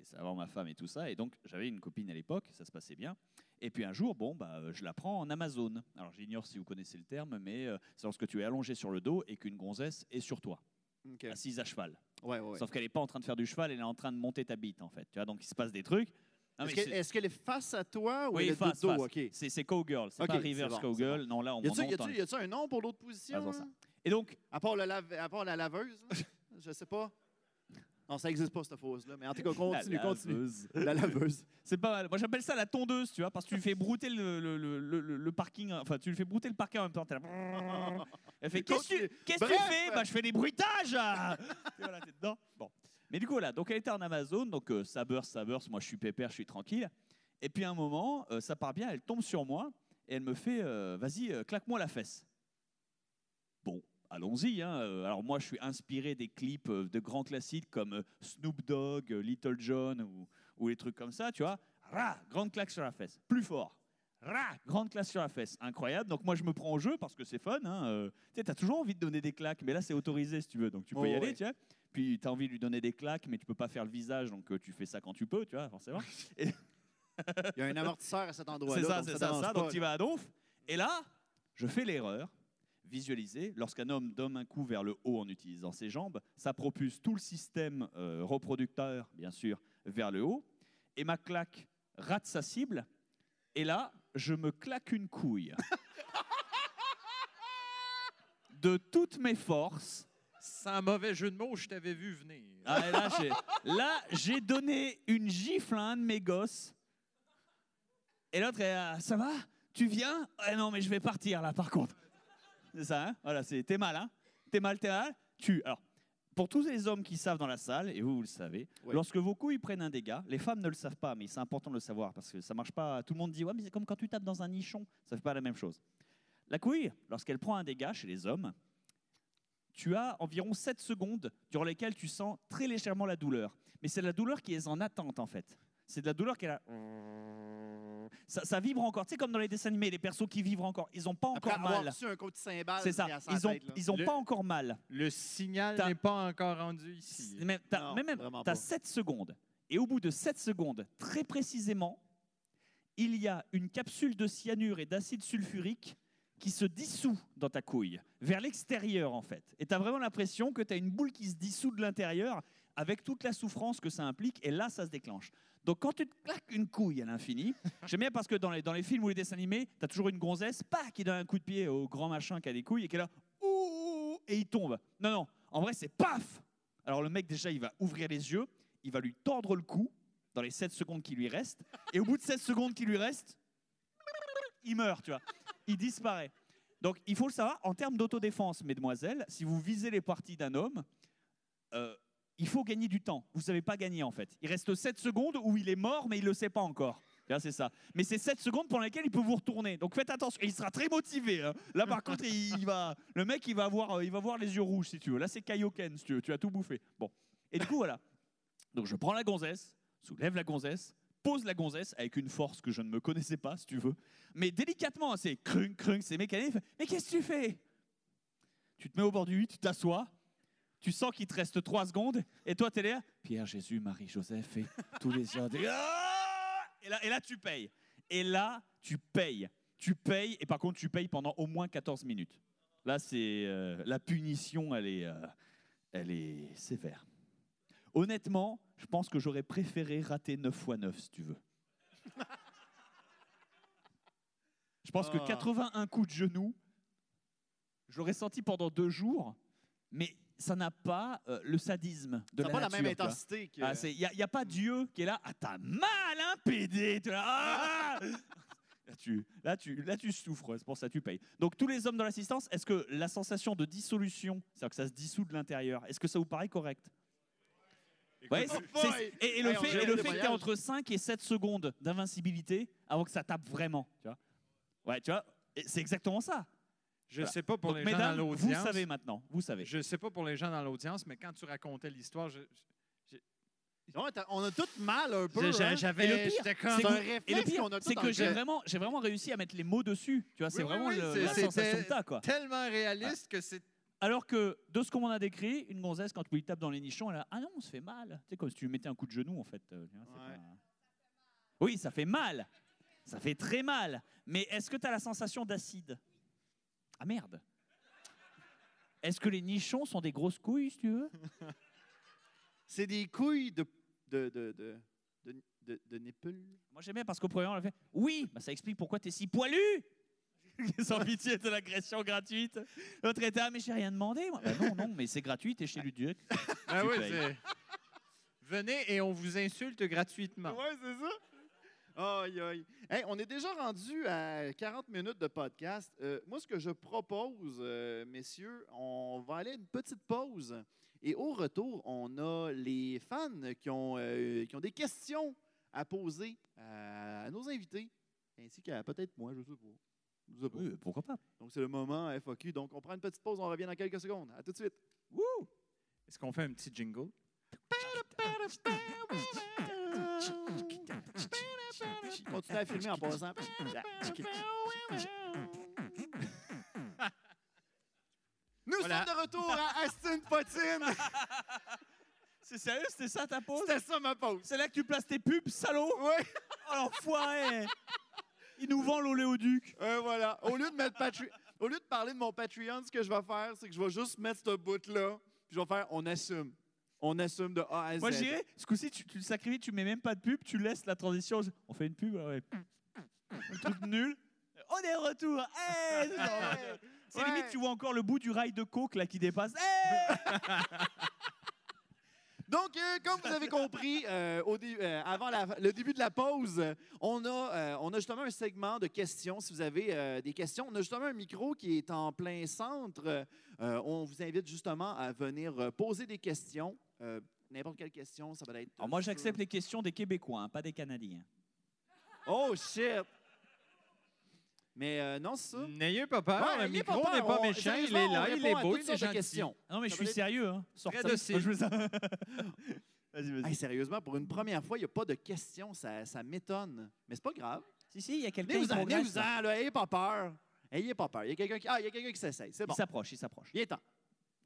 C'était avant ma femme et tout ça. Et donc, j'avais une copine à l'époque, ça se passait bien. Et puis un jour, bon, bah, euh, je la prends en Amazon. Alors, j'ignore si vous connaissez le terme, mais euh, c'est lorsque tu es allongé sur le dos et qu'une gonzesse est sur toi, assise à cheval. Ouais, ouais, ouais. Sauf qu'elle n'est pas en train de faire du cheval, elle est en train de monter ta bite, en fait. Tu vois, donc il se passe des trucs. Est-ce mais que- c'est- est-ce qu'elle est face à toi ou Oui, elle est face, dos? face. OK. c'est cowgirl, c'est Ok, pas reverse bon, cowgirl. Non, là, on Y a-tu y a-tu un nom pour l'autre position? Ah, bon, ça. Et donc, À part, le lave- à part la laveuse? [laughs] Je sais pas. Non, ça n'existe pas, cette fausse-là. Mais en tout cas, [laughs] continue, la continue. laveuse. La laveuse. C'est pas mal. Moi, j'appelle ça la tondeuse, tu vois, parce que tu lui fais brouter le, le, le, le- le parking. Enfin, tu lui fais brouter le parking en même temps. t'es là. Elle fait Qu'est-ce que tu, qu'est-ce fais? Bah, Je fais des bruitages ah [laughs] Et voilà, t'es dedans. Bon. Mais du coup, voilà. Donc, elle était en Amazon. Donc, euh, ça burst, ça burst. Moi, je suis pépère, je suis tranquille. Et puis, à un moment, euh, ça part bien. Elle tombe sur moi et elle me fait euh, Vas-y, euh, claque-moi la fesse. Bon. Allons-y. hein. Euh, Alors moi, je suis inspiré des clips euh, de grands classiques comme euh, Snoop Dogg, Little John ou, ou les trucs comme ça, tu vois. Ra, grande claque sur la fesse. Plus fort. Ra, grande claque sur la fesse. Incroyable. Donc moi, je me prends au jeu parce que c'est fun. Hein. Euh, tu sais, t'as toujours envie de donner des claques, mais là, c'est autorisé si tu veux. Donc tu peux Oh, y aller, ouais. tu vois. Puis tu as envie de lui donner des claques, mais tu peux pas faire le visage, donc euh, tu fais ça quand tu peux, tu vois, forcément. [laughs] Il y a un amortisseur à cet endroit-là. C'est ça, c'est ça, ça. Donc tu vas à donf. Et là, je fais l'erreur. Visualiser, lorsqu'un homme donne un coup vers le haut en utilisant ses jambes, ça propulse tout le système euh, reproducteur, bien sûr, vers le haut. Et ma claque rate sa cible. Et là, je me claque une couille. De toutes mes forces. Sans mauvais jeu de mots, je t'avais vu venir. Ah, là, j'ai, là, j'ai donné une gifle à un de mes gosses. Et l'autre, est là, ça va? Tu viens? Ah Non, mais je vais partir là, par contre. C'est ça, hein? Voilà, c'est, t'es mal, hein? T'es mal, t'es mal Tu. Alors, pour tous les hommes qui savent dans la salle, et vous, vous le savez, lorsque vos couilles prennent un dégât, les femmes ne le savent pas, mais c'est important de le savoir parce que ça marche pas. Tout le monde dit, ouais, mais c'est comme quand tu tapes dans un nichon, ça fait pas la même chose. La couille, lorsqu'elle prend un dégât chez les hommes, tu as environ 7 secondes durant lesquelles tu sens très légèrement la douleur. Mais c'est la douleur qui est en attente, en fait. C'est de la douleur qui est là. Ça, ça vibre encore. Tu sais, comme dans les dessins animés, les persos qui vivrent encore. Ils n'ont pas Après encore avoir mal. reçu un coup de cymbale, C'est ça. à Ils ont, tête, là. ils ont Le- pas encore mal. Le signal T'as- n'est pas encore rendu ici. Mais t'as- Non, mais même, vraiment tu as pas. 7 secondes. Et au bout de 7 secondes, très précisément, il y a une capsule de cyanure et d'acide sulfurique qui se dissout dans ta couille, vers l'extérieur en fait. Et tu as vraiment l'impression que tu as une boule qui se dissout de l'intérieur avec toute la souffrance que ça implique, et là, ça se déclenche. Donc quand tu te claques une couille à l'infini, [laughs] j'aime bien parce que dans les, dans les films ou les dessins animés, tu as toujours une gonzesse, pas qui donne un coup de pied au grand machin qui a des couilles et qui est là, ouh, et il tombe. Non, non, en vrai c'est paf Alors le mec déjà il va ouvrir les yeux, il va lui tordre le cou dans les 7 secondes qui lui restent, et au bout de 7 secondes qui lui restent, il meurt, tu vois. Il disparaît. Donc il faut le savoir, en termes d'autodéfense, mesdemoiselles, si vous visez les parties d'un homme, il faut gagner du temps. Vous ne savez pas gagner en fait. Il reste 7 secondes où il est mort, mais il ne le sait pas encore. C'est ça. Mais c'est 7 secondes pendant lesquelles il peut vous retourner. Donc faites attention. Il sera très motivé. hein. Là, par contre, il, va, le mec, il va, avoir, euh, il va avoir les yeux rouges, si tu veux. Là, c'est Kaioken, si tu veux. Tu as tout bouffé. Bon. Et du coup, voilà. Donc je prends la gonzesse, soulève la gonzesse, pose la gonzesse avec une force que je ne me connaissais pas, si tu veux. Mais délicatement, c'est crunk, crunk, c'est mécanique. Mais qu'est-ce que tu fais? Tu te mets au bord du lit, tu t'assois, tu sens qu'il te reste trois secondes, et toi, tu es là, Pierre, Jésus, Marie, Joseph, et tous les [laughs] autres. Et, Ah et là, et là, tu payes. Et là, tu payes. Tu payes, et par contre, tu payes pendant au moins 14 minutes. Là, c'est euh, la punition, elle est, euh, elle est sévère. Honnêtement, je pense que j'aurais préféré rater 9 fois 9, si tu veux. Je pense que Ah. 81 coups de genou, je l'aurais senti pendant deux jours, mais ça n'a pas euh, le sadisme de Ça la n'a pas la même intensité que. Il n'y a, y a pas Dieu qui est là, ah t'as mal, hein, PD là, Ah [laughs] Là tu, là, tu, là, tu souffres, c'est pour ça que tu payes. Donc, tous les hommes dans l'assistance, est-ce que la sensation de dissolution, c'est-à-dire que ça se dissout de l'intérieur, est-ce que ça vous paraît correct? Ouais, Oh boy! et, et le fait, et le fait que tu entre 5 et 7 secondes d'invincibilité avant que ça tape vraiment, tu vois Ouais, tu vois, c'est exactement ça. Je ne Voilà. sais pas pour Donc, les gens dans vous l'audience. savez maintenant, vous savez. Je ne sais pas pour les gens dans l'audience, mais quand tu racontais l'histoire, je- Ouais, t'as- on a tout mal un peu. hein. Et le j'avais. pire, comme. c'est C'est un que- réflexe Et le pire, qu'on a tous c'est que j'ai vraiment, j'ai vraiment réussi à mettre les mots dessus. Tu vois, c'est Oui, vraiment oui, le- c'est- la sensation que t'as, quoi. tellement réaliste que c'est. Alors que de ce qu'on m'en a décrit, une gonzesse, quand tu lui tapes dans les nichons, elle a Ah non, on se fait mal. Sais, comme si tu lui mettais un coup de genou, en fait. euh, c'est Ouais. pas- Oui, ça fait mal. Ça fait très mal. Mais est-ce que tu as la sensation d'acide? Ah merde. Est-ce que les nichons sont des grosses couilles, si tu veux? C'est des couilles de. de. de. de. de, de, de nipple. Moi, j'aime bien parce qu'au premier, on a fait Oui, bah, ça explique pourquoi tu es si poilu. [laughs] Sans pitié de l'agression gratuite. L'autre était Ah, mais j'ai rien demandé. Moi. Bah, non, non, mais c'est gratuit, t'es chez Luduc. Ah Tu oui. Venez et on vous insulte gratuitement. Ouais, c'est ça. Aïe, aïe. Hey, on est déjà rendu à 40 minutes de podcast. Euh, moi, ce que je propose, euh, messieurs, on va aller à une petite pause. Et au retour, on a les fans qui ont, euh, qui ont des questions à poser à, à nos invités, ainsi qu'à peut-être moi, je ne sais pas. Je sais pas. Oui, pourquoi pas? Donc, c'est le moment FAQ. Donc, on prend une petite pause, on revient dans quelques secondes. À tout de suite. Est-ce qu'on fait un petit jingle? Continuez à filmer en passant. [laughs] Nous Voilà. sommes de retour à Aston Potine. [laughs] C'est sérieux, c'était ça ta pause? C'était ça ma pause. C'est là que tu places tes pubs, salaud? Oui, [laughs] Oh l'enfoiré Il nous vend l'oléoduc euh, voilà. Au lieu de mettre Patre- au lieu de parler de mon Patreon, ce que je vais faire, c'est que je vais juste mettre ce bout-là, puis je vais faire on assume. On assume de A à Z. Moi je dirais, ce coup-ci, tu, tu le sacrifies, tu mets même pas de pub, tu laisses la transition. On fait une pub, ouais. Un truc nul. On est de retour Hey, c'est [laughs] genre- C'est Ouais. limite, tu vois encore le bout du rail de coke là qui dépasse. Hey [laughs] Donc, euh, comme vous avez compris, euh, au euh, avant la- le début de la pause, on a, on a justement un segment de questions. Si vous avez des questions, on a justement un micro qui est en plein centre. On vous invite justement à venir poser des questions. Euh, N'importe quelle question, ça va être. Alors moi j'accepte les questions des Québécois, hein, pas des Canadiens. Oh shit! Mais euh, non, c'est ça. N'ayez pas peur, Ouais, le ayez micro peur, n'est pas on- méchant, il sérieusement, est on là, il répond est à beau, toutes il est sortes de gentil. questions. Ah non mais je Ça suis sérieux. Hein. Ça. docile. Je [laughs] vas-y, vas-y. Hey, sérieusement, pour une première fois, il n'y a pas de questions. Ça, ça m'étonne. Mais c'est pas grave. Si, si, il y a quelqu'un qui Venez-vous-en, progresse, là. venez-vous-en, là. Ayez pas peur. Ayez pas peur. Il y a quelqu'un qui, ah, il y a quelqu'un qui s'essaye. C'est bon. Il s'approche, il s'approche. Il est temps.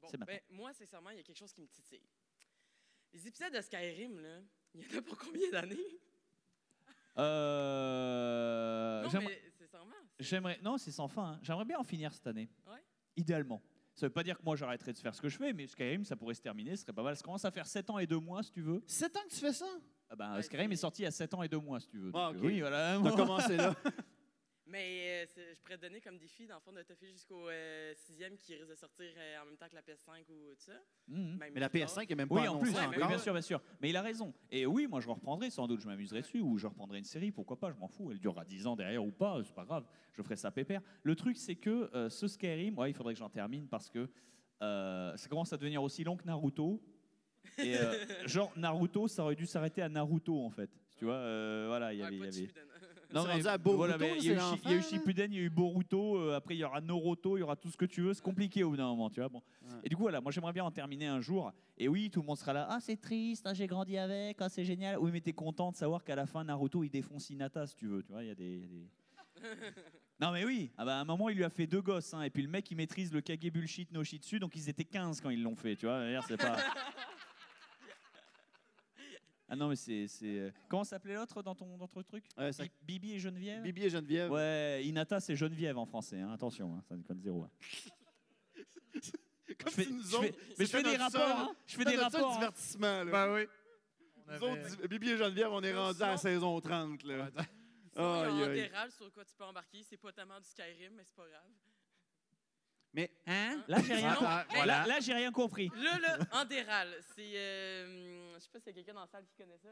Bon, C'est maintenant. ben, moi, sincèrement, il y a quelque chose qui me titille. Les épisodes de Skyrim, là, il y en a pour combien d'années? Euh, non, mais c'est- J'aimerais. Non, c'est sans fin. hein. J'aimerais bien en finir cette année. Ouais. Idéalement. Ça veut pas dire que moi j'arrêterai de faire ce que je fais, mais Skyrim, ça pourrait se terminer. Ce serait pas mal. Ça commence à faire 7 ans et 2 mois, si tu veux. Sept ans que tu fais ça? Ah ben, Ouais, Skyrim c'est- est sorti il y a 7 ans et 2 mois, si tu veux. Ah, Donc, ok. Oui, voilà. On a commencé là. [laughs] Mais euh, je pourrais te donner comme défi, dans le fond, de te faire jusqu'au euh, sixième qui risque de sortir euh, en même temps que la PS5 ou tout ça. Mhm. Mais la plus tard. PS5 est même pas Oui, en plus, ouais, oui, bien sûr, bien sûr. Mais il a raison. Et oui, moi, je reprendrai sans doute, je m'amuserai dessus, ou je reprendrai une série, pourquoi pas, je m'en fous. Elle durera 10 ans derrière ou pas, c'est pas grave, je ferai ça pépère. Le truc, c'est que euh, ce Skyrim, ouais, il faudrait que j'en termine parce que euh, ça commence à devenir aussi long que Naruto. Et euh, [laughs] genre, Naruto, ça aurait dû s'arrêter à Naruto, en fait. Tu vois, euh, voilà, il y Ouais, avait. Non, mais- rendu à Boruto, voilà, mais il y a eu Shi- il y a eu. Shippuden, il y a eu Boruto, euh, après il y aura Noroto, il y aura tout ce que tu veux. C'est compliqué au bout d'un moment, tu vois. Bon. Ouais. Et du coup, voilà, moi j'aimerais bien en terminer un jour. Et oui, tout le monde sera là. Ah, c'est triste, ah, j'ai grandi avec, ah, c'est génial. Oui, mais t'es content de savoir qu'à la fin, Naruto, il défonce Hinata, si tu veux. Tu vois, il y a des. il y a des- [laughs] non, mais oui, ah bah, à un moment, il lui a fait deux gosses. hein, et puis le mec, il maîtrise le Kage Bullshit no Shitsu, donc ils étaient 15 quand ils l'ont fait, tu vois. D'ailleurs, c'est pas. [laughs] Ah non, mais c'est. c'est, euh, Comment s'appelait l'autre dans ton, dans ton truc? Ouais, ça- Bi- Bibi et Geneviève? Bibi et Geneviève. Ouais, Inata, c'est Geneviève en français. hein, Attention, hein, ça déconne zéro. hein. Comme Je fais- si nous je fais- autres, mais je c'était fais des notre rapports. seul- hein, Je fais des notre seul rapports. hein. divertissement. Là. Ben oui. On Nous avait- autres, Bibi et Geneviève, on est rendu à la saison 30. Là. Sinon, il y a Aïe, aïe. Sur quoi tu peux embarquer. C'est pas tellement du Skyrim, mais c'est pas grave. Mais Hein? Là, j'ai rien, com- voilà. là, là, j'ai rien compris. Là, là, Andéral, c'est. euh, je sais pas s'il y a quelqu'un dans la salle qui connaît ça.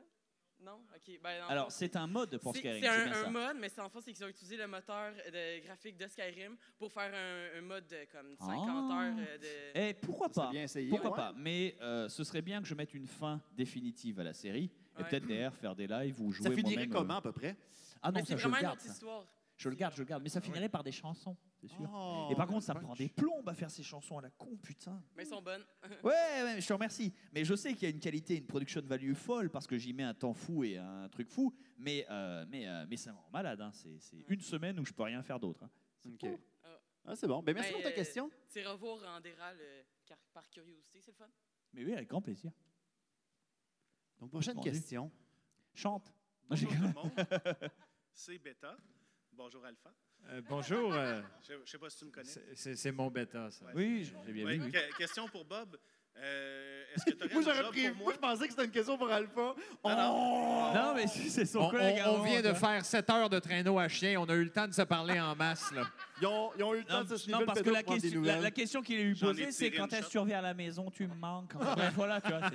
Non? OK. Ben, en Alors, c'est un mode pour c'est- Skyrim. C'est C'est un, mode, mais c'est en fait, c'est qu'ils ont utilisé le moteur de graphique de Skyrim pour faire un, un mode de comme 50 Ah. heures euh, de. Eh, pourquoi pas serait bien essayé. Pourquoi ouais. pas? Mais euh, ce serait bien que je mette une fin définitive à la série. Et Ouais. peut-être derrière faire des lives ou jouer Ça finirait moi-même, euh, comment à peu près? Ah non, mais c'est ça je le vraiment une garde. autre histoire. Je le garde, je le garde. Mais ça finirait par des chansons, c'est sûr. Oh. Et par contre, ça punch. prend des plombes à faire ces chansons à la con, putain. Mais elles sont bonnes. [laughs] Ouais, ouais, je te remercie. Mais je sais qu'il y a une qualité, une production value folle parce que j'y mets un temps fou et un truc fou. Mais, euh, mais, euh, mais ça me rend malade. hein. C'est c'est une semaine où je peux rien faire d'autre. hein. C'est. Ah, c'est bon. Ben, merci pour ta euh, question. C'est revoir euh, car- par curiosité, c'est le fun. Mais oui, avec grand plaisir. Donc, prochaine Entendu. question. Chante. Bonjour tout le monde. [laughs] C'est Beta. Bonjour Alpha. Euh, bonjour. euh, Je ne sais pas si tu me connais. c'est- mon bêta, ça. Ouais. Oui, j'ai bien Ouais, vu. oui. que- question pour Bob. Euh, Est-ce que tu aurais Moi, un job pris. pour Moi, moi? je pensais que c'était une question pour Alpha. Oh! Non, mais c'est son On, collègue. on- on vient de moi, faire 7 heures de traîneau à chien. On a eu le temps de se parler en masse. Là. Ils ont, ils ont eu le temps Non, de se non, parce que la question, la, la question qu'il a eu posée, c'est quand est-ce que tu reviens à la maison, tu me manques? Bref, [laughs] voilà, tu vois.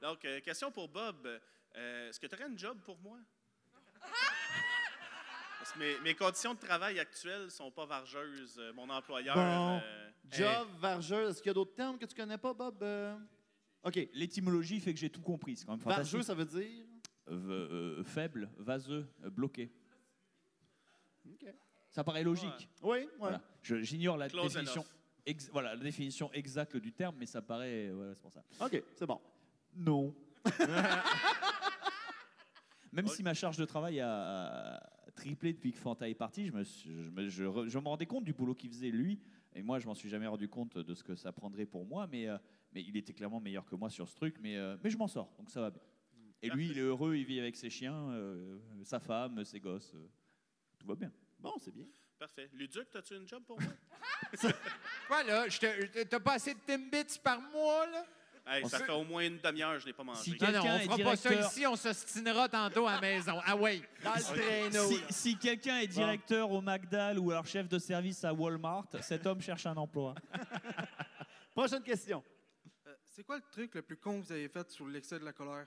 Donc, euh, question pour Bob. Euh, Est-ce que tu aurais un job pour moi? [laughs] Mes, mes conditions de travail actuelles sont pas vargeuses. Euh, Mon employeur. Bon. euh, Job, vargeuse. Est-ce qu'il y a d'autres termes que tu connais pas, Bob? Euh, OK. L'étymologie fait que j'ai tout compris. C'est quand même Vargeux, ça veut dire? Euh, faible, vaseux, euh, bloqué. OK. Ça paraît logique. Oui, oui. Voilà. J'ignore la Close définition. enough. ex- voilà, la définition exacte du terme, mais ça paraît. Voilà, c'est pour ça. OK, c'est bon. Non. [laughs] Même si ma charge de travail a, a triplé depuis que Fanta est parti, je me, suis- je, me, je me rendais compte du boulot qu'il faisait lui. Et moi, je m'en suis jamais rendu compte de ce que ça prendrait pour moi. Mais, euh, mais il était clairement meilleur que moi sur ce truc. Mais, euh, mais je m'en sors, donc ça va bien. Et lui, il est heureux, il vit avec ses chiens, euh, sa femme, ses gosses. euh, tout va bien. Bon, c'est bien. Parfait. Luduc, as-tu une job pour moi? [laughs] Quoi, là? T'as pas assez de Timbits par mois, là? Hey, ça sait- fait au moins une demi-heure que je n'ai pas mangé. Si Non, Quelqu'un non, on fera pas ça directeur. ici. On s'ostinera tantôt à la maison. Ah oui. Dans le traîneau. Si, quelqu'un est directeur au McDal ou alors chef de service à Walmart, cet homme cherche un emploi. [laughs] Prochaine question. Euh, c'est quoi le truc le plus con que vous avez fait sur l'excès de la colère?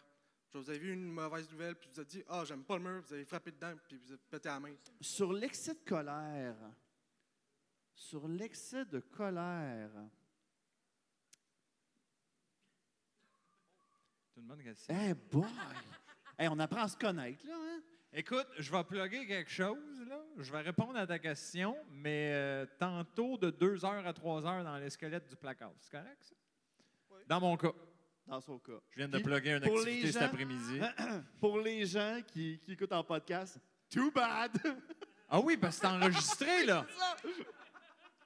Genre, vous avez vu une mauvaise nouvelle, puis vous avez dit Ah, j'aime pas le mur, vous avez frappé dedans, puis vous avez pété la main. Sur l'excès de colère. Sur l'excès de colère. C'est une bonne question. Eh boy! Hey, on apprend à se connaître, là, hein? Écoute, je vais plugger quelque chose. Là. Je vais répondre à ta question, mais euh, tantôt de 2 heures à 3 heures dans les squelettes du placard. C'est correct, ça? Oui. Dans mon cas. Dans son cas. Je viens de Puis, plugger une activité cet après-midi. [clears throat] Pour les gens qui, qui écoutent en podcast, too bad! Ah oui, parce que c'est enregistré, [laughs] là.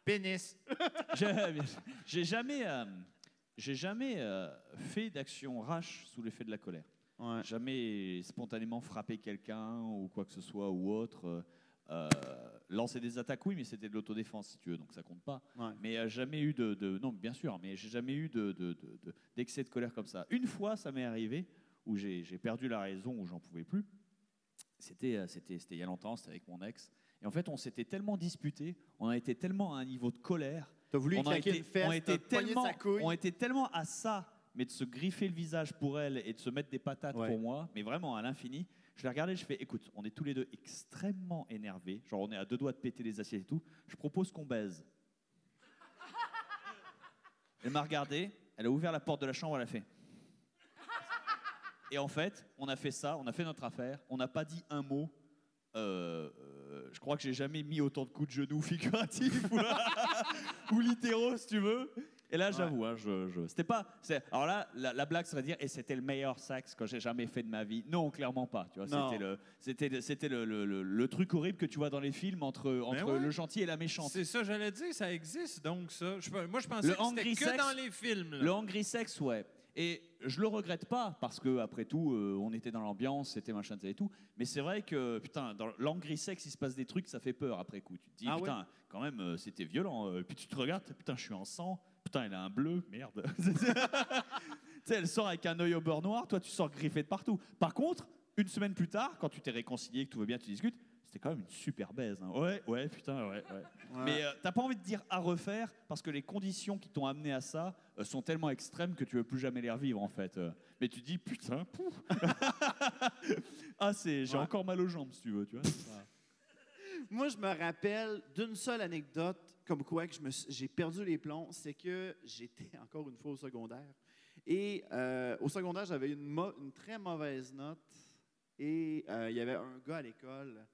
Pénis. [laughs] Je- J'ai jamais, euh, j'ai jamais euh, fait d'action rash sous l'effet de la colère. Ouais. Jamais spontanément frappé quelqu'un ou quoi que ce soit ou autre. Euh, euh, lancer des attaques, oui, mais c'était de l'autodéfense, si tu veux, donc ça compte pas. Ouais. Mais euh, jamais eu de, de- non, bien sûr, mais j'ai jamais eu de, de- de- de- d'excès de colère comme ça. Une fois, ça m'est arrivé où j'ai perdu la raison, où j'en pouvais plus. C'était il y a longtemps, c'était avec mon ex. Et en fait, on s'était tellement disputé, on a été tellement à un niveau de colère T'as voulu on a claquer été, une fesse, on t'as était tellement, sa couille. on était tellement à ça, mais de se griffer le visage pour elle et de se mettre des patates Ouais. pour moi, mais vraiment à l'infini. Je l'ai regardé, je fais, écoute, on est tous les deux extrêmement énervés, genre on est à deux doigts de péter les assiettes et tout. Je propose qu'on baise. Elle m'a regardé, elle a ouvert la porte de la chambre, elle a fait. Et en fait, on a fait ça, on a fait notre affaire, on n'a pas dit un mot. Euh, euh, je crois que j'ai jamais mis autant de coups de genoux [laughs] figuratifs ou, littéraux, si tu veux. Et là, j'avoue, hein, je, je- c'était pas. c'est- Alors là, la, la blague serait de dire, et c'était le meilleur sax que j'ai jamais fait de ma vie. Non, clairement pas. Tu vois, Non. c'était le, c'était, le- c'était le, le- le- le truc horrible que tu vois dans les films entre, entre ouais. le gentil et la méchante. C'est ça, j'allais dire, ça existe donc ça. Je, moi, je pensais Le que c'était que sex- dans les films. là. Le angry sex, ouais. Et je le regrette pas parce que après tout, euh, on était dans l'ambiance, c'était machin et tout. Mais c'est vrai que putain, dans l'angry sex, il se passe des trucs, ça fait peur après coup. Tu te dis Ah ouais? putain, quand même, euh, c'était violent. euh, puis tu te regardes, putain, je suis en sang. Putain, elle a un bleu, merde. [laughs] tu sais, elle sort avec un œil au beurre noir, toi tu sors griffé de partout. Par contre, une semaine plus tard, quand tu t'es réconcilié, que tout va bien, tu discutes, c'était quand même une super baise. hein. Ouais, ouais, putain, ouais. Mais euh, t'as pas envie de dire à refaire parce que les conditions qui t'ont amené à ça euh, sont tellement extrêmes que tu veux plus jamais les revivre en fait. Euh, mais tu dis putain, pouf. [laughs] ah c'est, j'ai Ouais. encore mal aux jambes si tu veux, tu vois. Moi, je me rappelle d'une seule anecdote comme quoi que je me suis- j'ai perdu les plombs. C'est que j'étais [laughs] encore une fois au secondaire. Et euh, au secondaire, j'avais une, mo- une très mauvaise note. Et euh, il y avait un gars à l'école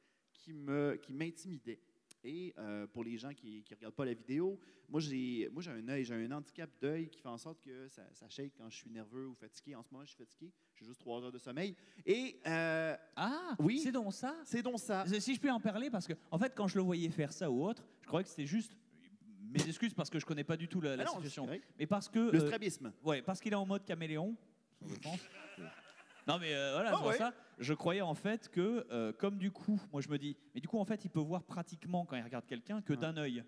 qui m'intimidait. Et euh, pour les gens qui ne regardent pas la vidéo, moi j'ai moi j'ai un œil, j'ai un handicap d'œil qui fait en sorte que ça, ça shake quand je suis nerveux ou fatigué. En ce moment, je suis fatigué. J'ai juste trois heures de sommeil. Et euh, Ah, Oui. c'est donc ça. c'est donc ça. Si je puis en parler, parce que en fait, quand je le voyais faire ça ou autre, je croyais que c'était juste. Mes excuses parce que je connais pas du tout la, la Ah non, situation. Mais parce que. Le euh, strabisme. Ouais, parce qu'il est en mode caméléon, je pense. [laughs] Non, mais euh, voilà, Ah c'est pour ouais. ça. Je croyais en fait que, euh, comme du coup, moi je me dis, mais du coup, en fait, il peut voir pratiquement quand il regarde quelqu'un que d'un œil.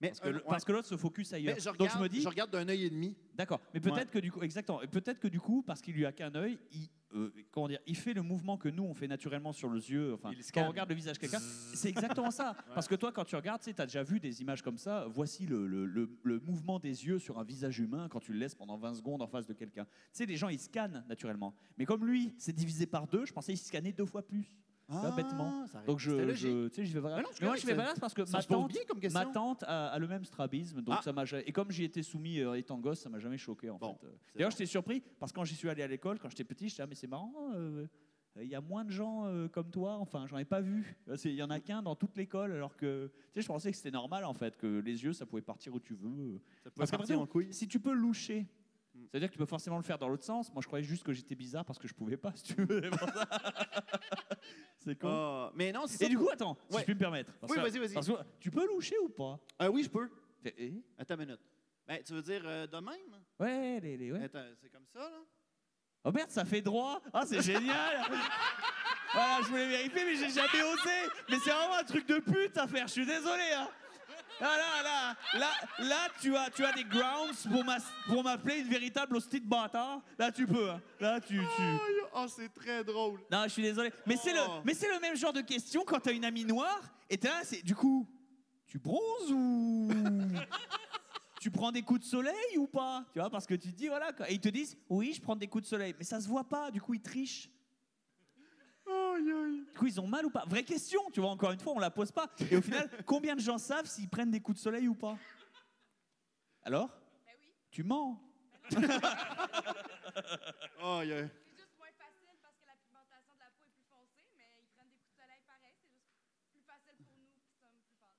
Mais, Parce que, euh, le- ouais. parce que l'autre se focus ailleurs. Mais je regarde, Donc je me dis, je regarde d'un œil et demi. d'accord, mais peut-être que du coup, exactement, et peut-être que du coup, parce qu'il lui a qu'un œil, il, euh, comment dire, il fait le mouvement que nous on fait naturellement sur les yeux. Enfin, Il quand on regarde le visage de quelqu'un, c'est exactement ça. [laughs] Parce que toi, quand tu regardes, tu as déjà vu des images comme ça. Voici le, le- le- le mouvement des yeux sur un visage humain quand tu le laisses pendant 20 secondes en face de quelqu'un. Tu sais, les gens ils scannent naturellement. Mais comme lui, c'est divisé par deux, je pensais qu'il scannait deux fois plus. Bêtement. Ah, ça aurait- Donc je, tu sais, je vais. Mais non, Mais moi, je vais là parce que ça ma se pose tante, bien comme question. ma tante a, a le même strabisme, donc Ah. ça m'a. ja- Et comme j'y étais soumis euh, étant gosse, ça m'a jamais choqué en Bon, fait. Euh, c'est D'ailleurs, bon. j'étais surpris parce que quand j'y suis allé à l'école, quand j'étais petit, j'étais ah mais c'est marrant. euh, il y a moins de gens euh, comme toi, enfin, j'en ai pas vu. Euh, c'est- Il y en a qu'un dans toute l'école, alors que tu sais, je pensais que c'était normal en fait, que les yeux, ça pouvait partir où tu veux. Ça Parce qu'après partir tout, en couille. Si tu peux loucher. C'est-à-dire que tu peux forcément le faire dans l'autre sens. Moi, je croyais juste que j'étais bizarre parce que je pouvais pas, si tu veux. c'est [laughs] con. Ah, mais non, c'est Et du coup, attends, si Ouais. je puis me permettre. parce Oui, que- vas-y, vas-y. parce que tu peux loucher ou pas? Ah oui, je peux. Fait, eh? Attends une minute. Ben, tu veux dire euh, de même? Ouais, les, les- ouais. Attends, c'est comme ça, là? Oh merde, ça fait droit Ah, c'est génial [laughs] Voilà, je voulais vérifier, mais j'ai jamais osé Mais c'est vraiment un truc de pute à faire, je suis désolé, hein Là, là, là, là, là, tu as, tu as des grounds pour m'appeler une véritable hostie de bâtard. Là, tu peux, hein. Là, tu, tu... Ah, c'est très drôle. Non, je suis désolé. Mais c'est le, Oh. mais c'est le même genre de question quand t'as une amie noire et t'es là, c'est du coup, tu bronzes ou [laughs] tu prends des coups de soleil ou pas? Tu vois, parce que tu te dis voilà, quoi. et ils te disent oui, je prends des coups de soleil, mais ça se voit pas. Du coup, ils trichent. Du coup, ils ont mal ou pas? Vraie question, tu vois. Encore une fois, on la pose pas. Et au final, [laughs] combien de gens savent s'ils prennent des coups de soleil ou pas? Alors? Tu mens? [laughs] Oh, yeah. C'est juste moins facile parce que la pigmentation de la peau est plus foncée, mais ils prennent des coups de soleil pareil. C'est juste plus facile pour nous qui sommes plus pâles.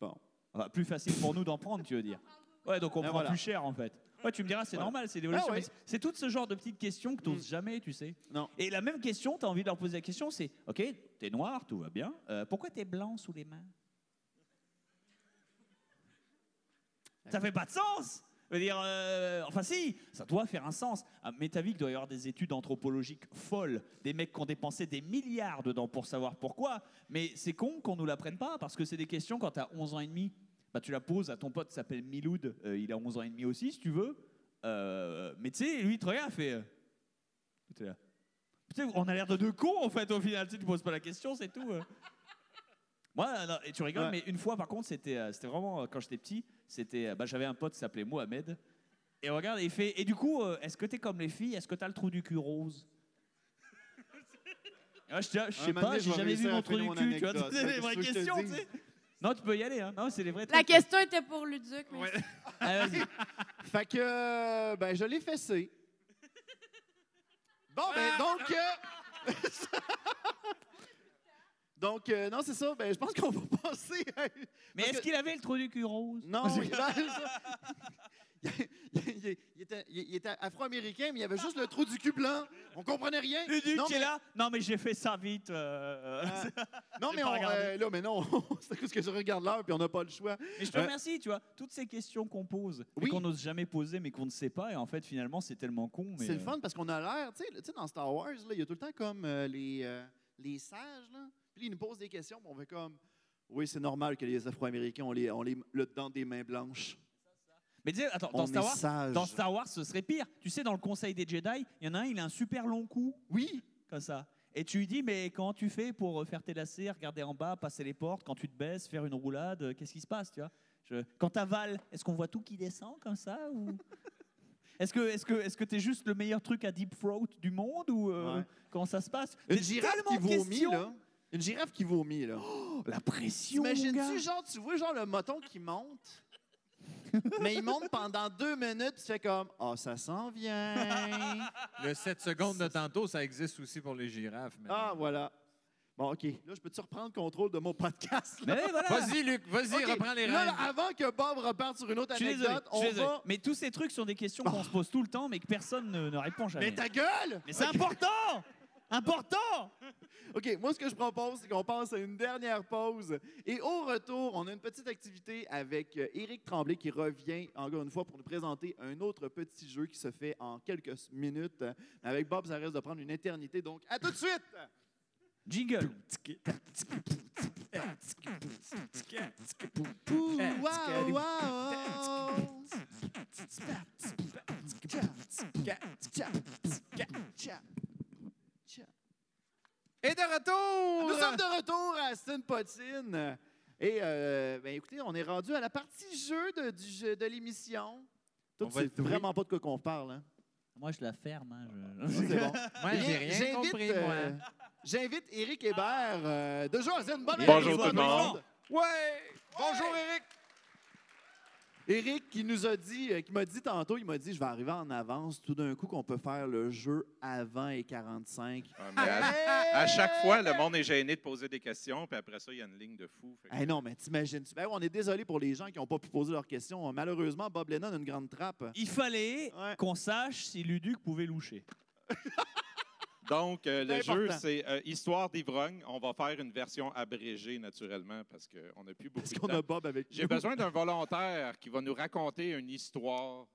Bon. Enfin, plus facile pour nous d'en prendre, tu veux dire? Ouais, donc on Ah, prend voilà. plus cher en fait. Ouais, tu me diras, c'est Voilà. normal, c'est l'évolution. Ah, ouais. c'est- tout ce genre de petites questions que tu n'oses Mm. jamais, tu sais. Non. Et la même question, tu as envie de leur poser la question, c'est OK, t'es noir, tout va bien. Euh, pourquoi t'es blanc sous les mains? Ça fait pas de sens Je veux dire, euh, enfin si, ça doit faire un sens. À Métavic doit y avoir des études anthropologiques folles, des mecs qui ont dépensé des milliards dedans pour savoir pourquoi. Mais c'est con qu'on nous l'apprenne pas, parce que c'est des questions quand tu as 11 ans et demi. Bah, tu la poses à ton pote qui s'appelle Miloud, euh, il a 11 ans et demi aussi, si tu veux. Euh, mais tu sais, lui, il te regarde, fait... euh, là. On a l'air de deux cons en fait au final. Tu tu poses pas la question, c'est tout. [laughs] Moi, non, et tu rigoles, Ouais. mais une fois par contre, c'était c'était vraiment quand j'étais petit. C'était, bah, j'avais un pote qui s'appelait Mohamed. Et regarde, il fait. Et du coup, est-ce que t'es comme les filles? Est-ce que t'as le trou du cul rose? [laughs] Ah, Je, je sais pas, j'ai jamais vu mon trou du cul. Tu vois, c'est Qu'est-ce [laughs] vraies questions, tu sais. Non, tu peux y aller, hein. Non, c'est les vrais La trucs. question était pour Luduc, mais Ouais. [laughs] Ah, vas-y. [laughs] Fait que, euh, ben, je l'ai fessé. Bon, ben, donc. euh, [laughs] donc, euh, non, c'est ça. Ben, je pense qu'on va passer à. Mais Parce est-ce que- qu'il avait le trou du cul rose? Non, il, ben, ça- [laughs] il- était, afro-américain, mais il avait juste le trou du cul blanc. On comprenait rien. Luduc non, qui est là Non, mais j'ai fait ça vite. euh, Ah. [laughs] non, j'ai mais on, euh, là, mais non, [laughs] c'est parce que je regarde l'heure puis on n'a pas le choix. Mais je te Euh, remercie, tu vois, toutes ces questions qu'on pose, Oui. qu'on n'ose jamais poser, mais qu'on ne sait pas, et en fait, finalement, c'est tellement con. C'est le euh, fun parce qu'on a l'air, tu sais, dans Star Wars, il y a tout le temps comme euh, les, euh, les sages, là. Puis ils nous posent des questions, puis on fait comme, oui, c'est normal que les Afro-Américains ont, les, ont les, le dedans des mains blanches. Mais tu sais, attends, On dans Star, est Wars, dans Star Wars, ce serait pire. Tu sais, dans le Conseil des Jedi, il y en a un, il a un super long cou, Oui, comme ça. Et tu lui dis, mais comment tu fais pour euh, faire tes lacets, regarder en bas, passer les portes, quand tu te baisses, faire une roulade, euh, qu'est-ce qui se passe, tu vois? Je- Quand t'avales, est-ce qu'on voit tout qui descend comme ça ou... [laughs] Est-ce que est-ce que est-ce que t'es juste le meilleur truc à deep throat du monde ou euh, Ouais. comment ça se passe? Une girafe tellement qui de vomit, questions. là. Une girafe qui vomit, là. Oh, la pression. mon gars. T'imagines-tu, genre, tu vois, genre, le moton qui monte, [laughs] mais il monte pendant deux minutes, puis tu fais comme, ah, ça s'en vient. Le 7 secondes de tantôt, ça existe aussi pour les girafes. ah, voilà. Bon, OK. Là, je peux-tu reprendre contrôle de mon podcast? voilà. Vas-y, Luc, vas-y, reprends les Là, rênes. là, avant que Bob reparte sur une autre anecdote, on désolé. va... Mais tous ces trucs sont des questions qu'on se pose tout le temps, mais que personne ne, ne répond jamais. Mais ta gueule! Mais c'est important Important OK, moi, ce que je propose, c'est qu'on passe à une dernière pause. Et au retour, on a une petite activité avec euh, Éric Tremblay qui revient, encore une fois, pour nous présenter un autre petit jeu qui se fait en quelques minutes. Avec Bob, ça risque de prendre une éternité. Donc, à tout de suite! Jingle. Wow. Et de retour! Nous sommes de retour à Aston Potine. Et euh, ben, écoutez, on est rendu à la partie jeu de, du jeu- de l'émission. Toi, On tu va sais vraiment pas de quoi qu'on parle. Hein? Moi, je la ferme. hein, je- Ah, C'est bon. [laughs] Moi, Bien, j'ai rien j'invite, compris, euh. J'invite Éric Hébert euh, de Joasine. Bonne Bonjour tout le monde. Ouais! Bonjour, Eric! Éric qui nous a dit, euh, qui m'a dit tantôt, il m'a dit, je vais arriver en avance tout d'un coup qu'on peut faire le jeu avant et 45. Ah, mais à, à chaque fois, le monde est gêné de poser des questions, puis après ça, il y a une ligne de fou. Que- Eh non, mais t'imagines. Ben, on est désolé pour les gens qui n'ont pas pu poser leurs questions. Malheureusement, Bob Lennon a une grande trappe. Il fallait Ouais. qu'on sache si Luduc pouvait loucher. [laughs] Donc, euh, le jeu, c'est euh, Histoire d'ivrogne. On va faire une version abrégée, naturellement, parce qu'on n'a plus beaucoup Parce de qu'on temps. a Bob avec J'ai nous. besoin d'un [laughs] volontaire qui va nous raconter une histoire.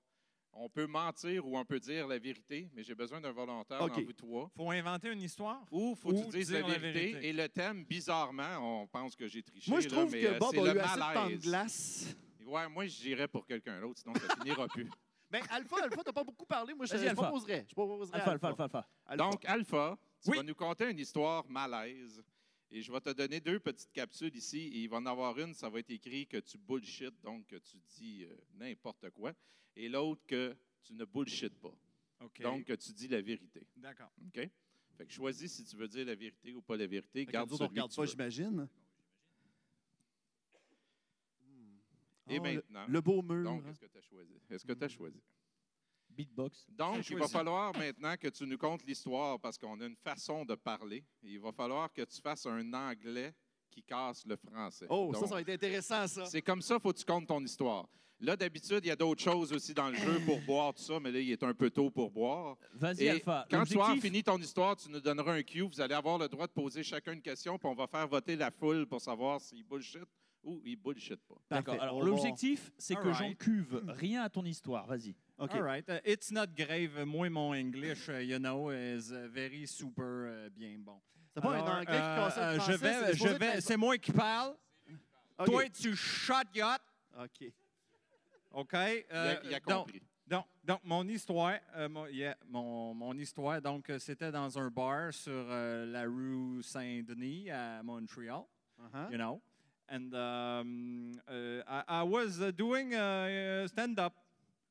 On peut mentir ou on peut dire la vérité, mais j'ai besoin d'un volontaire OK. dans vous trois. Faut inventer une histoire? Ou faut que Ou tu dises dire la la vérité? vérité. Et le thème, bizarrement, on pense que j'ai triché. Moi, je là, trouve mais, que euh, Bob c'est a le eu assez de temps de malaise. glace. Ouais, moi, j'irais pour quelqu'un d'autre, sinon ça finira plus. [laughs] Ben, Alpha, Alpha, t'as pas beaucoup parlé. Moi, je, Vas-y, je Alpha. proposerais. Je proposerais Alpha, alpha, alpha, alpha. Alpha. Donc, Alpha, tu Oui. vas nous conter une histoire malaise. Et je vais te donner deux petites capsules ici. Et il va en avoir une, ça va être écrit que tu bullshit, donc que tu dis euh, n'importe quoi. Et l'autre, que tu ne bullshit pas. OK. Donc, que tu dis la vérité. D'accord. OK? Fait que choisis si tu veux dire la vérité ou pas la vérité. Fait que Garde nous autres, on celui regarde que tu pas, veux. j'imagine. Et Oh, le- maintenant, Le, beau mur. donc, hein. est-ce que tu as choisi? Est-ce que tu as choisi? Beatbox. Donc, il va falloir maintenant que tu nous contes l'histoire parce qu'on a une façon de parler. Il va falloir que tu fasses un anglais qui casse le français. Oh, ça, Donc, ça va être intéressant, ça. C'est comme ça, faut que tu comptes ton histoire. Là, d'habitude, il y a d'autres choses aussi dans le jeu pour boire, tout ça, mais là, il est un peu tôt pour boire. Vas-y, Alpha. quand tu auras fini ton histoire, tu nous donneras un cue. Vous allez avoir le droit de poser chacun une question, puis on va faire voter la foule pour savoir s'il bullshit ou il bullshit pas. D'accord. Parfait. Alors, On va- l'objectif, c'est que Alright. j'en cuve rien à ton histoire. Vas-y. OK. All right. Uh, it's not grave. Moi, mon English, uh, you know, is uh, very super uh, bien bon. C'est pas Alors, un anglais qui euh, casse le euh, français. Je vais, c'est je supposé vais, être- c'est moi qui parle. OK. Toi, tu shot yacht. OK. OK? Il Euh, a, il a donc, compris. Donc, donc mon histoire, euh, mon, yeah, mon, mon histoire, donc, euh, c'était dans un bar sur euh, la rue Saint-Denis à Montréal, Uh-huh. you know. And um, uh, I, I was uh, doing uh, stand-up.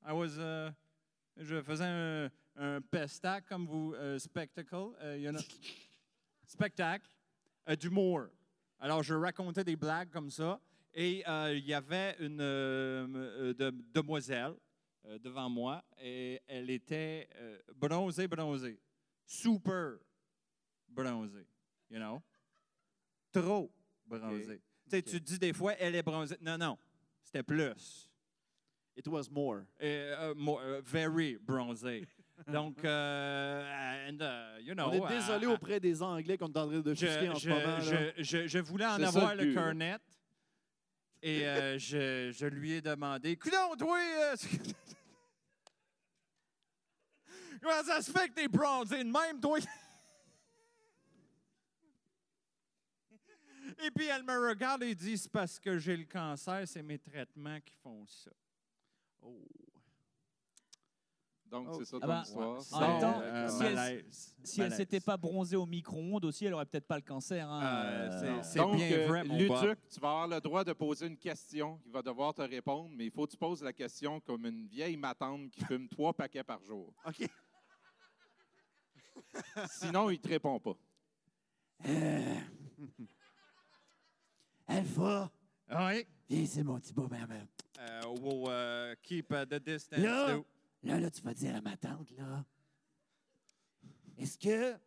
I was, je faisais un, un pestac, comme vous, euh, spectacle, euh, you [laughs] know, spectacle euh, d'humour. Alors, je racontais des blagues comme ça. Et il y avait une de- demoiselle devant moi et elle était bronzée, bronzée. Super bronzée, you know? Trop bronzée. Sais, OK. tu dis des fois, elle est bronzée. Non, non, c'était plus. It was more. Euh, euh, more, euh, very bronzée. [laughs] Donc, euh, and, uh, you know, On est désolé euh, auprès des Anglais qu'on est en train de chusquer en ce je- moment. je- je- je voulais en ça avoir le cornet. Et euh, [laughs] je, je lui ai demandé Coudon, toi, euh, [laughs] comment ça se fait que t'es bronzé de même, toi? Et puis elle me regarde et dit C'est parce que j'ai le cancer, c'est mes traitements qui font ça. Oh. Donc, c'est ça Ah ton histoire? En même temps, Euh, si elle- malaise. Si elle Malaise. s'était pas bronzée au micro-ondes aussi, elle aurait peut-être pas le cancer. hein, Euh, euh, c'est- Donc, bien euh, vrai, mon Luduc, tu vas avoir le droit de poser une question. Il va devoir te répondre, mais il faut que tu poses la question comme une vieille matante qui fume [laughs] trois paquets par jour. OK. Sinon, il ne te répond pas. [laughs] Alpha, Oui? viens ici, mon petit beau maman. Euh, we'll uh, keep uh, the distance. Là, too. là, là, tu vas dire à ma tante, là. Est-ce que.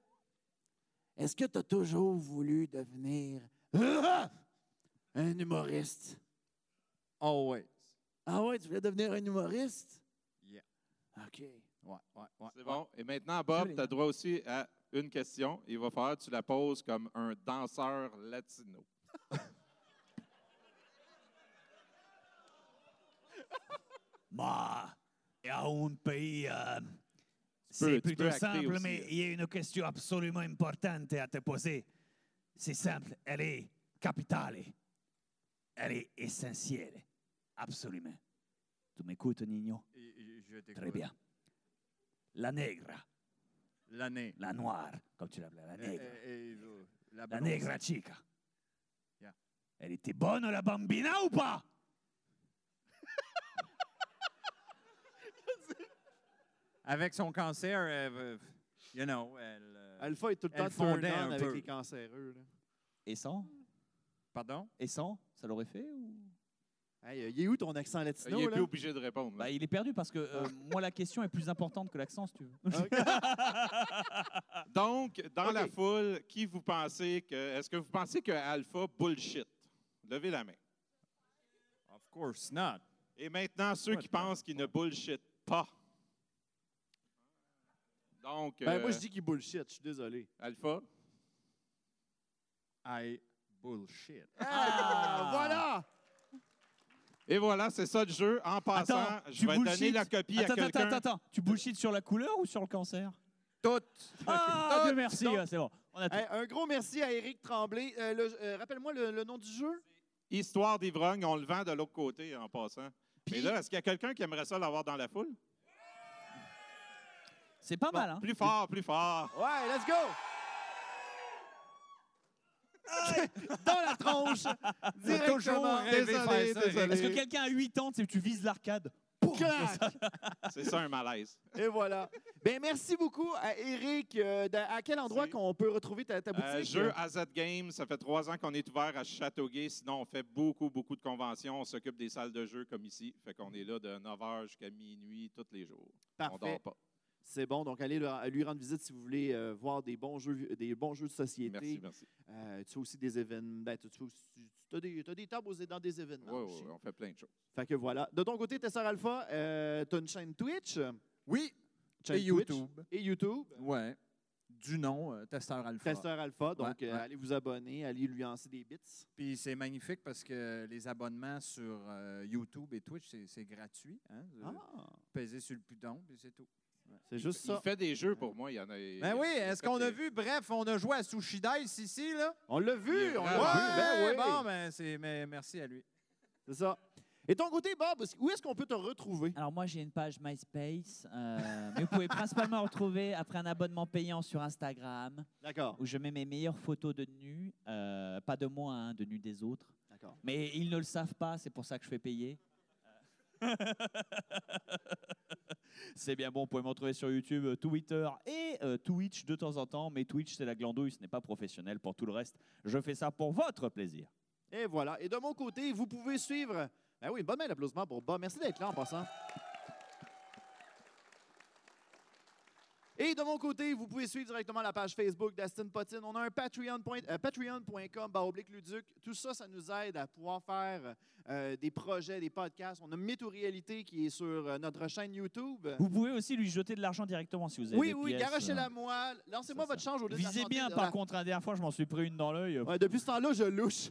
Est-ce que tu as toujours voulu devenir. Ah! [laughs] un humoriste? Always. Ah ouais, tu voulais devenir un humoriste? Yeah. OK. Ouais, ouais, ouais. C'est bon. Et maintenant, Bob, tu as droit aussi à une question. Il va falloir que tu la poses comme un danseur latino. [laughs] Bah, il y a un pays. euh, c'est plutôt simple, aussi, mais il y a une question absolument importante à te poser. C'est simple, elle est capitale. Elle est essentielle. Absolument. Tu m'écoutes, Nino? Très bien. La nègre, L'année. la noire, comme tu l'appelles, la nègre. et- et, la La negra chica. Yeah. Elle était bonne, la bambina, ou pas? Avec son cancer, elle, you know, elle. euh, Alpha est tout le Elle temps fondait turn on un avec peu. les cancéreux. Là. Et sans Pardon? Et sans Ça l'aurait fait ou... Hey, euh, il est où ton accent latino? il n'est là? plus obligé de répondre. là. Bah, il est perdu parce que euh, moi, la question est plus importante que l'accent, si tu veux. [laughs] Donc, dans OK. la foule, qui vous pensez que. Est-ce que vous pensez que Alpha bullshit? Levez la main. Of course not. Et maintenant, ceux What qui the pensent qu'ils ne bullshit pas. Donc, Ben, moi, euh, je dis qu'il bullshit. Je suis désolé. Alpha, I bullshit. Ah, voilà! Et voilà, c'est ça le jeu. En passant, Attends, je tu vais donner bullshit. la copie attends, à quelqu'un. attends, attends, attends. Tu bullshit sur la couleur ou sur le cancer? Tout. Ah, Dieu merci, donc- ouais, c'est bon. On a tout. Hey, un gros merci à Éric Tremblay. Euh, euh, Rappelle-moi le, le nom du jeu. Histoire d'ivrogne, on le vend de l'autre côté en passant. Puis- Mais là, est-ce qu'il y a quelqu'un qui aimerait ça l'avoir dans la foule? C'est pas mal, hein Plus fort, plus fort. Ouais, let's go! [laughs] Dans la tronche! toujours Directement. Désolé, désolé. Est-ce que quelqu'un a 8 ans, tu sais, tu vises l'arcade? Clac! [laughs] C'est ça un malaise. Et voilà. Ben, merci beaucoup à Eric. Euh, de- à quel endroit qu'on peut retrouver ta, ta boutique? Euh, jeu AZ Games, ça fait trois ans qu'on est ouvert à Châteauguay. Sinon, on fait beaucoup, beaucoup de conventions. On s'occupe des salles de jeu comme ici. Fait qu'on est là de 9h jusqu'à minuit tous les jours. On Parfait. dort pas. C'est bon. Donc, allez le- lui rendre visite si vous voulez euh, voir des bons jeux, des bons jeux de société. Merci, merci. Euh, tu as aussi des événements. Ben, tu, as, des, tables dans des événements. Oui, oui, on fait plein de choses. Fait que voilà. De ton côté, Tesseur Alpha, euh, tu as une chaîne Twitch? Oui. chaîne Et Twitch? YouTube. Et YouTube? Ouais. Du nom, euh, Testeur Alpha. Testeur Alpha. Donc, Ouais, euh, ouais. allez vous abonner, allez lui lancer des bits. Puis c'est magnifique parce que les abonnements sur euh, YouTube et Twitch, c'est- gratuit. Hein? Ah, pesez sur le puis c'est tout. C'est juste Il ça. fait des jeux pour moi. Il y en a. Ben oui, est-ce qu'on a vu? Bref, on a joué à Sushi Dice ici, là? On l'a Il vu, on l'a vu. Ben oui. bon, ben, c'est, mais merci à lui. C'est ça. Et ton côté, Bob, où est-ce qu'on peut te retrouver? Alors moi, j'ai une page MySpace, euh, mais vous pouvez principalement retrouver après un abonnement payant sur Instagram, D'accord. où je mets mes meilleures photos de nus, euh, pas de moi, hein, de nus des autres. D'accord. Mais ils ne le savent pas, c'est pour ça que je fais payer. [laughs] C'est bien bon, vous pouvez me retrouver sur YouTube, euh, Twitter et euh, Twitch de temps en temps. Mais Twitch, c'est la glandouille, ce n'est pas professionnel. Pour tout le reste, je fais ça pour votre plaisir. Et voilà. Et de mon côté, vous pouvez suivre. Ben oui, main d'applaudissement pour Bob. Merci d'être là en passant. Et de mon côté, vous pouvez suivre directement la page Facebook d'Aston Potine. On a un Patreon point- euh, patreon.com baroblique Luduc. Tout ça, ça nous aide à pouvoir faire euh, des projets, des podcasts. On a Météo-réalité qui est sur euh, notre chaîne YouTube. Vous pouvez aussi lui jeter de l'argent directement si vous avez Oui, des oui, pièces. garochez-la moi. Lancez-moi votre change au lieu de la Visez chanter bien, de par la- contre. La dernière fois, je m'en suis pris une dans l'œil. Ouais, depuis ce temps-là, je louche.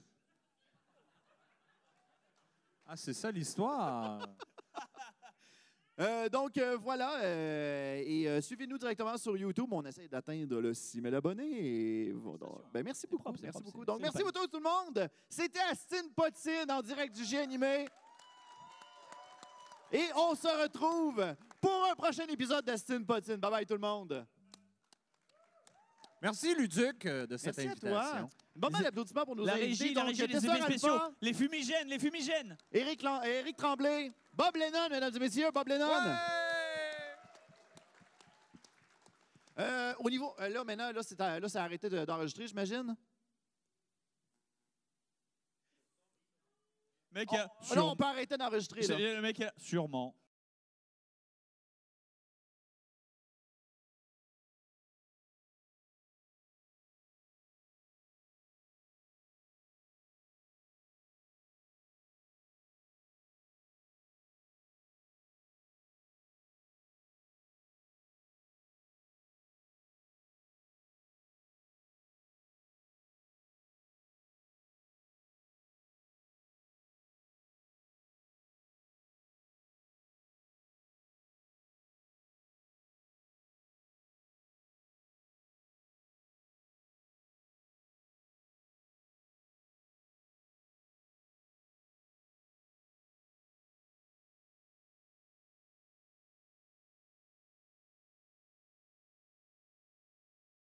Ah, c'est ça l'histoire. [laughs] Euh, donc euh, voilà, euh, et euh, suivez-nous directement sur YouTube. On essaie d'atteindre le 6 000 abonnés. Et, voilà. ben, merci beaucoup. propre, merci propre, beaucoup. Donc merci beaucoup tout le monde. C'était Astine Potine en direct du G animé. Et on se retrouve pour un prochain épisode d'Astine Potine. Bye bye tout le monde. Merci, Luduc, euh, de cette Merci à invitation. toi. Bon mal d'applaudissements pour nos La invités. régie, la Donc, régie, les spéciaux. Les fumigènes, les fumigènes. Éric, Éric Tremblay, Bob Lennon, mesdames et messieurs, Bob Lennon. Euh, au niveau, euh, là maintenant, là c'est là, ça a arrêté de- d'enregistrer, j'imagine. Mec, Oh, y a- oh, là, on peut arrêter d'enregistrer. là. C'est- le mec, a- sûrement.